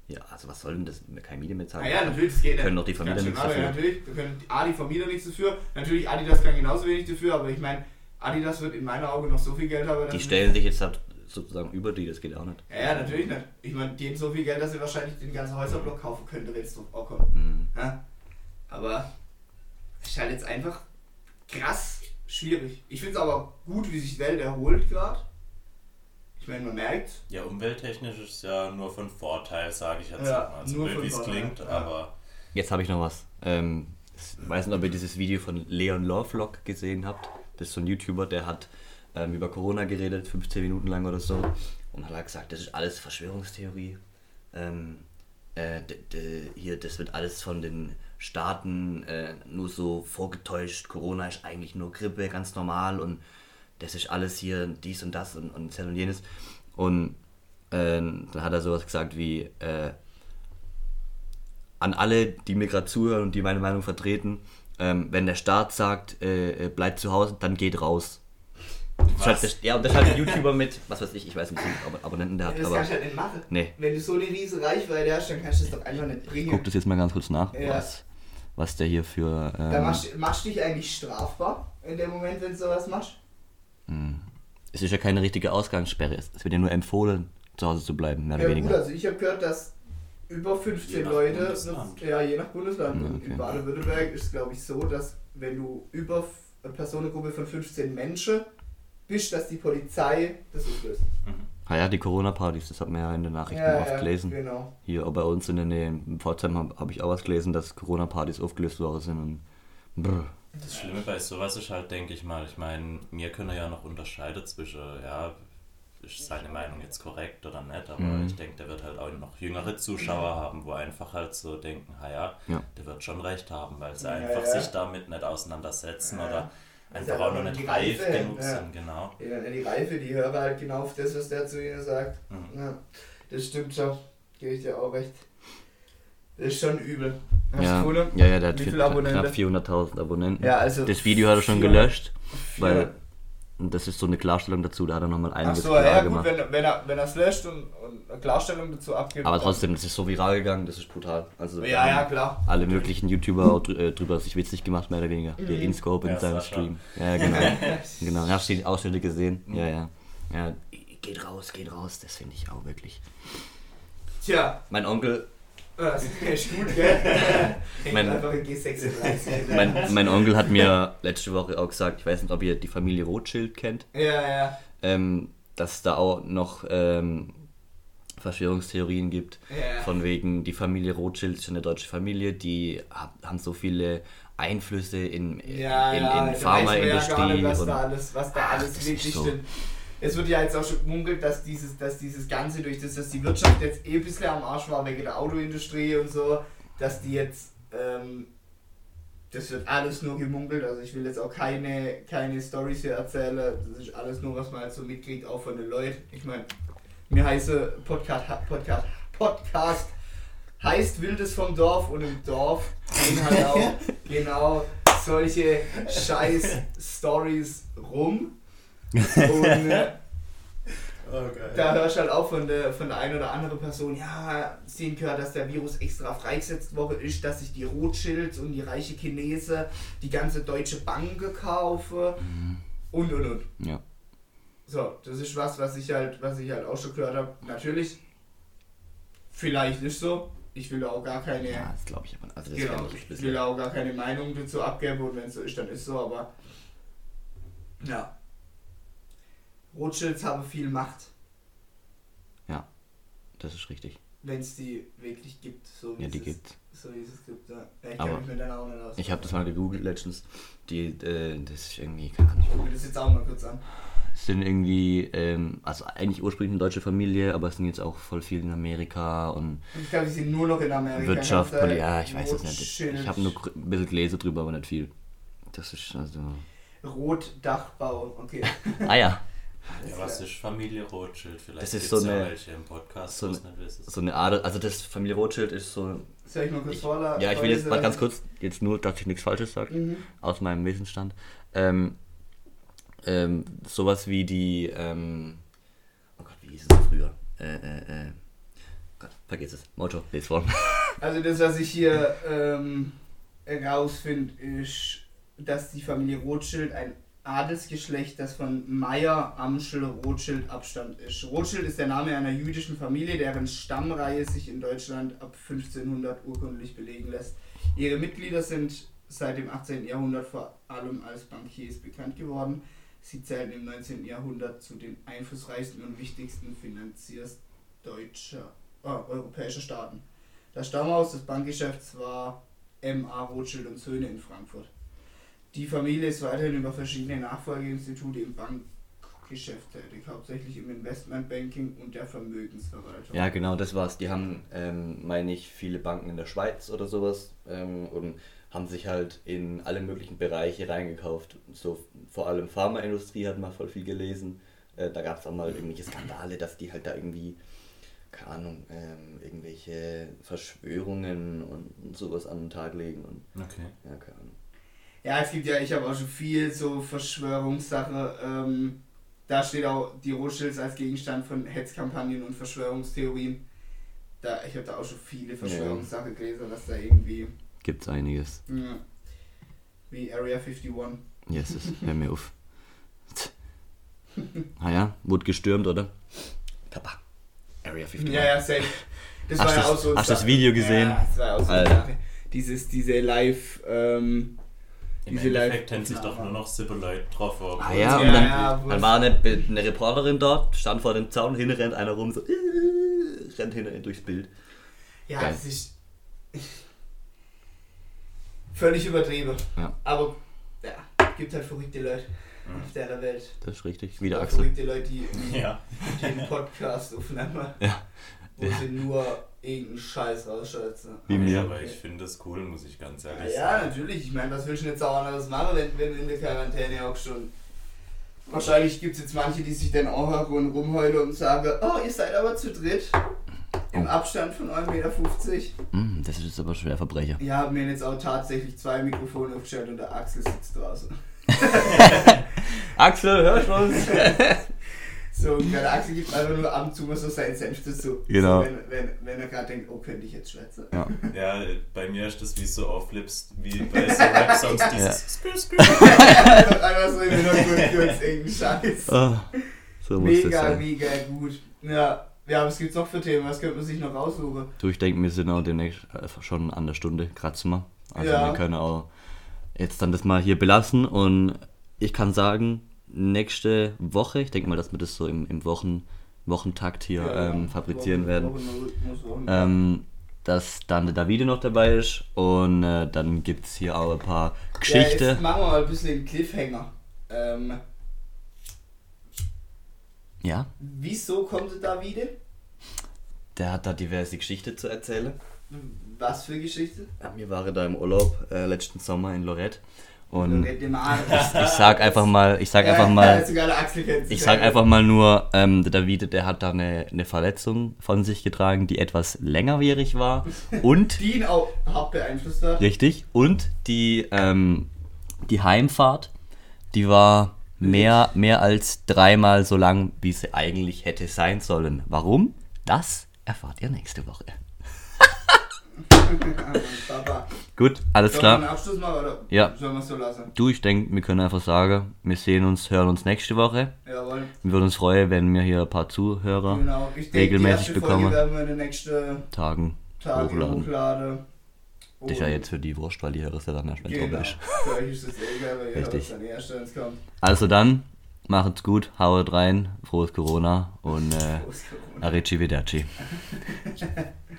Ja, also was soll denn das? Keine Miete mehr zahlen? Ah ja, natürlich, das geht nicht. Können doch die Vermieter nichts dafür. Natürlich, da können A, die Vermieter nichts dafür. Natürlich, Adidas kann genauso wenig dafür, aber ich meine, Adidas wird in meinen Augen noch so viel Geld haben. Die stellen sich jetzt halt sozusagen über die, das geht auch nicht. Ja, ja, natürlich nicht. Ich meine, die haben so viel Geld, dass sie wahrscheinlich den ganzen Häuserblock kaufen könnte, wenn es drauf auch kommt. Mhm. Ja? Aber es ist halt jetzt einfach krass schwierig. Ich finde es aber gut, wie sich die Welt erholt gerade. Meine, man merkt, Ja, umwelttechnisch ist es ja nur von Vorteil, sage ich jetzt Ja, mal. So nur blöd von wie es klingt, ja. aber Jetzt habe ich noch was. Ähm, ich weiß nicht, ob ihr dieses Video von Leon Lovelock gesehen habt. Das ist so ein YouTuber, der hat ähm, über Corona geredet, 15 Minuten lang oder so. Und hat halt gesagt, das ist alles Verschwörungstheorie. Ähm, äh, hier, das wird alles von den Staaten äh, nur so vorgetäuscht. Corona ist eigentlich nur Grippe, ganz normal. Und das ist alles hier dies und das und, und das und jenes. Und ähm, dann hat er sowas gesagt wie, äh, an alle, die mir gerade zuhören und die meine Meinung vertreten, ähm, wenn der Staat sagt, äh, äh, bleibt zu Hause, dann geht raus. Das ist halt, das, ja, und das halt ein YouTuber mit, was weiß ich, ich weiß nicht, wie viele Ab- Abonnenten der hat, das aber kannst du halt nicht machen. nee. Wenn du so eine riesige Reichweite hast, dann kannst du es doch einfach nicht Ich bringen. guck das jetzt mal ganz kurz nach, Ja. was, was der hier für. Da Ähm, machst, machst du dich eigentlich strafbar in dem Moment, wenn du sowas machst. Es ist ja keine richtige Ausgangssperre, es wird ja nur empfohlen, zu Hause zu bleiben, mehr oder Ja gut, weniger. also ich habe gehört, dass über 15 Je nach Leute, Bundesland. ja je nach Bundesland, Ja, okay. in Baden-Württemberg ist es glaube ich so, dass wenn du über eine Personengruppe von 15 Menschen bist, dass die Polizei das auflöst. Ah ja, die Corona-Partys, das hat man ja in den Nachrichten Ja, oft ja, gelesen. genau. Hier bei uns in der Nähe, in Pforzheim, habe hab ich auch was gelesen, dass Corona-Partys aufgelöst worden sind und. Brr. Das Schlimme bei sowas ist halt, denke ich mal, ich meine, mir können ja noch unterscheiden zwischen, ja, ist seine Meinung jetzt korrekt oder nicht, aber Mhm. ich denke, der wird halt auch noch jüngere Zuschauer haben, wo einfach halt so denken, ha ja, Ja. der wird schon recht haben, weil sie Ja, einfach ja. sich damit nicht auseinandersetzen oder einfach auch noch nicht reif Reife, genug ja. sind, genau. Ja, die Reife, die hören halt genau auf das, was der zu ihnen sagt. Mhm. Ja, das stimmt schon. Gebe ich dir auch recht. Das ist schon übel. Hast Ja, du ja, ja, der hat Wie vier- viele Abonnenten? knapp 400.000 Abonnenten. Ja, also Das Video hat er schon vier- gelöscht, vier- weil das ist so eine Klarstellung dazu, da hat er nochmal Ach einiges so, klar ja gut, gemacht. wenn, wenn er wenn er es löscht und, und eine Klarstellung dazu abgibt. Aber trotzdem, das ist so viral gegangen, das ist brutal. Also Ja, ja, haben klar. alle möglichen YouTuber äh, drüber sich witzig gemacht, mehr oder weniger. Mhm. Der Inscope in Ja, seinem Sascha. Stream. Ja, genau. genau. Hast du die Ausschnitte gesehen? Ja, ja. Ja, geht raus, geht raus, das finde ich auch wirklich. Tja, Mein Onkel, das ist gut, gell? Mein- einfach in G36. mein, mein Onkel hat mir letzte Woche auch gesagt, ich weiß nicht, ob ihr die Familie Rothschild kennt. ja, ja, ähm, dass es da auch noch ähm, Verschwörungstheorien gibt. ja. Von wegen, die Familie Rothschild ist eine deutsche Familie, die hab, haben so viele Einflüsse in, Ja, in, ja, in weiß man ja nicht, Pharmaindustrie. was und, da alles, was da Ach, alles wirklich so. stimmt. Es wird ja jetzt auch schon gemunkelt, dass dieses, dass dieses Ganze durch das, dass die Wirtschaft jetzt eh ein bisschen am Arsch war wegen der Autoindustrie und so, dass die jetzt, ähm, das wird alles nur gemunkelt, also ich will jetzt auch keine, keine Storys hier erzählen, das ist alles nur, was man halt so mitkriegt, auch von den Leuten. Ich meine, mir heiße Podcast, Podcast, Podcast heißt Wildes vom Dorf und im Dorf gehen halt auch genau solche scheiß Stories rum. Und, äh, Oh, geil. Da hörst du halt auch von der, von der einen oder anderen Person, ja, sehen gehört, dass der Virus extra freigesetzt worden ist, dass sich die Rothschilds und die reiche Chinese die ganze deutsche Bank kaufen und und und. Ja. So, das ist was, was ich halt, was ich halt auch schon gehört habe. Natürlich, vielleicht ist so. Ich will auch gar keine, Ja, das glaube ich aber. Also das genau, ich will auch gar keine Meinung dazu abgeben und wenn es so ist, dann ist so, aber ja. Rothschilds haben viel Macht, Das ist richtig. wenn es die wirklich gibt, so wie Ja, es die es- gibt. So wie es gibt, ja. ja ich kann mich mit deiner auch nicht aus. Ich habe das mal gegoogelt letztens. Die, äh, das ist irgendwie, keine Ahnung. Ich gucke das jetzt auch mal kurz an. Es sind irgendwie, ähm, also eigentlich ursprünglich eine deutsche Familie, aber es sind jetzt auch voll viel in Amerika und Ich glaube, die sind nur noch in Amerika. Wirtschaft, Poli ja, ich weiß es nicht. Ich habe nur ein bisschen gelesen drüber, aber nicht viel. Das ist also. Rotdachbau, okay. Ah ja, Ja, was ist Familie Rothschild? Vielleicht Das ist so ja eine- welche im Podcast, so eine- so eine Adel, also das Familie Rothschild ist so. Soll ich mal kurz Ich, vorla- ja, ich will jetzt mal ganz kurz, jetzt nur, dass ich nichts Falsches sage, Mhm. aus meinem Wissensstand. Ähm, ähm, sowas wie die, ähm, oh Gott, wie hieß es früher? Äh, äh, äh, Gott, vergiss es. Mojo, les vor. Also das, was ich hier ähm, herausfinde, ist, dass die Familie Rothschild ein Adelsgeschlecht, das von Meyer Amschel Rothschild Abstand ist. Rothschild ist der Name einer jüdischen Familie, deren Stammreihe sich in Deutschland ab 1500 urkundlich belegen lässt. Ihre Mitglieder sind seit dem 18. Jahrhundert vor allem als Bankiers bekannt geworden. Sie zählen im 19. Jahrhundert zu den einflussreichsten und wichtigsten Finanziers deutscher, äh, europäischer Staaten. Das Stammhaus des Bankgeschäfts war M.A. Rothschild und Söhne in Frankfurt. Die Familie ist weiterhin über verschiedene Nachfolgeinstitute im Bankgeschäft tätig, hauptsächlich im Investmentbanking und der Vermögensverwaltung. Ja, genau, das war's. Die haben, ähm, meine ich, viele Banken in der Schweiz oder sowas ähm, und haben sich halt in alle möglichen Bereiche reingekauft. So vor allem Pharmaindustrie hat man voll viel gelesen. Äh, da gab es auch mal irgendwelche Skandale, dass die halt da irgendwie, keine Ahnung, ähm, irgendwelche Verschwörungen und, und sowas an den Tag legen und Okay. ja, keine Ahnung. Ja, es gibt ja, ich habe auch schon viel so Verschwörungssache. Ähm, da steht auch die Rothschilds als Gegenstand von Hetzkampagnen und Verschwörungstheorien. Da, ich habe da auch schon viele Verschwörungssachen gelesen, was da irgendwie. Gibt's einiges. Ja, wie Area 51. Yes, hör mir auf. Ah ja, wurde gestürmt, oder? Papa. Area 51. Ja, ja, safe. Das Hast war ja du's- auch so. hast du das. Video gesehen? Ja, das war ja auch so eine Alter. Sache. Dieses, diese Live. Ähm, Im Diese Endeffekt hätten sich doch nur noch sieben Leute drauf. aber- Ah ja, Ja, und dann, ja, dann war eine, eine Reporterin dort, stand vor dem Zaun, hinten rennt einer rum, so äh, rennt hinten durchs Bild. ja, Geil. das ist. Völlig übertrieben. Ja. Aber ja, gibt halt verrückte Leute Mhm. auf der Welt. Das ist richtig. Wieder Ja, Axel. Verrückte Leute, die, die Ja. den Podcast aufnehmen, Ja. wo Ja. sie nur irgendeinen Scheiß rausschätzen. Wie ja, mir. aber ich finde das cool, muss ich ganz ehrlich Ja, ja, sagen. natürlich. Ich meine, was willst du jetzt auch anderes machen, wenn, wenn du in der Quarantäne auch schon. Wahrscheinlich gibt es jetzt manche, die sich dann auch und rumheulen und sagen, oh, ihr seid aber zu dritt. Im Oh. Abstand von 1,50 Meter. Mm, das ist jetzt aber schwer Verbrecher. Wir haben mir jetzt auch tatsächlich zwei Mikrofone aufgestellt und der Axel sitzt draußen. Axel, hörst du uns? So, und der Axel gibt einfach nur ab und zu mal so seinen Senf dazu. Genau. So, wenn, wenn, wenn er gerade denkt, oh, könnte ich jetzt schwätzen. Ja. Ja, bei mir ist das wie so auf Lips, wie bei so Rap-Songs, Ja. dieses Skr, Skr. einfach so im Hintergrund kurz irgendeinen Scheiß. Ah, so muss das Mega, sein. mega gut. Ja, ja, was gibt's noch für Themen? Was könnte man sich noch raussuchen? Du, ich denke, wir sind auch demnächst einfach schon an der Stunde, kratzen wir. Also Ja. wir können auch jetzt dann das mal hier belassen und ich kann sagen, nächste Woche, ich denke mal, dass wir das so im, im Wochen, Wochentakt hier ähm, fabrizieren Wochen- werden, Wochen- ähm, dass dann der Davide noch dabei ist und äh, dann gibt es hier auch ein paar Ja, Geschichten. jetzt machen wir mal ein bisschen den Cliffhanger. Ähm, Ja, wieso kommt der Davide? der hat da diverse Geschichten zu erzählen. Was für Geschichte? Ja, wir waren da im Urlaub äh, letzten Sommer in Lorette und an. ich sag einfach mal, ich sag einfach mal. Ich sag einfach mal nur, ähm, der Davide, der hat da eine, eine Verletzung von sich getragen, die etwas längerwierig war. Und, Die ihn auch hart beeinflusst hat. richtig, und die, ähm, die Heimfahrt, die war mehr, mehr als dreimal so lang, wie sie eigentlich hätte sein sollen. Warum? Das erfahrt ihr nächste Woche. Gut, alles Sollen wir einen klar. Abschluss machen oder Ja. sollen wir es so lassen? Du, ich denke, wir können einfach sagen, wir sehen uns, hören uns nächste Woche. Jawohl. Wir würden uns freuen, wenn wir hier ein paar Zuhörer Genau. Ich denke, regelmäßig die erste bekommen. Folge werden wir in den nächsten Tagen Tagen hochladen. hochladen. Das ist ja jetzt für die Wurscht, weil die hören es ja dann erst, es Genau. ist. Für euch ist es eh egal, weil ihr hört Richtig. es dann erst, wenn es kommt. Also dann, macht's gut, haut rein, frohes Corona und äh. Arrivederci.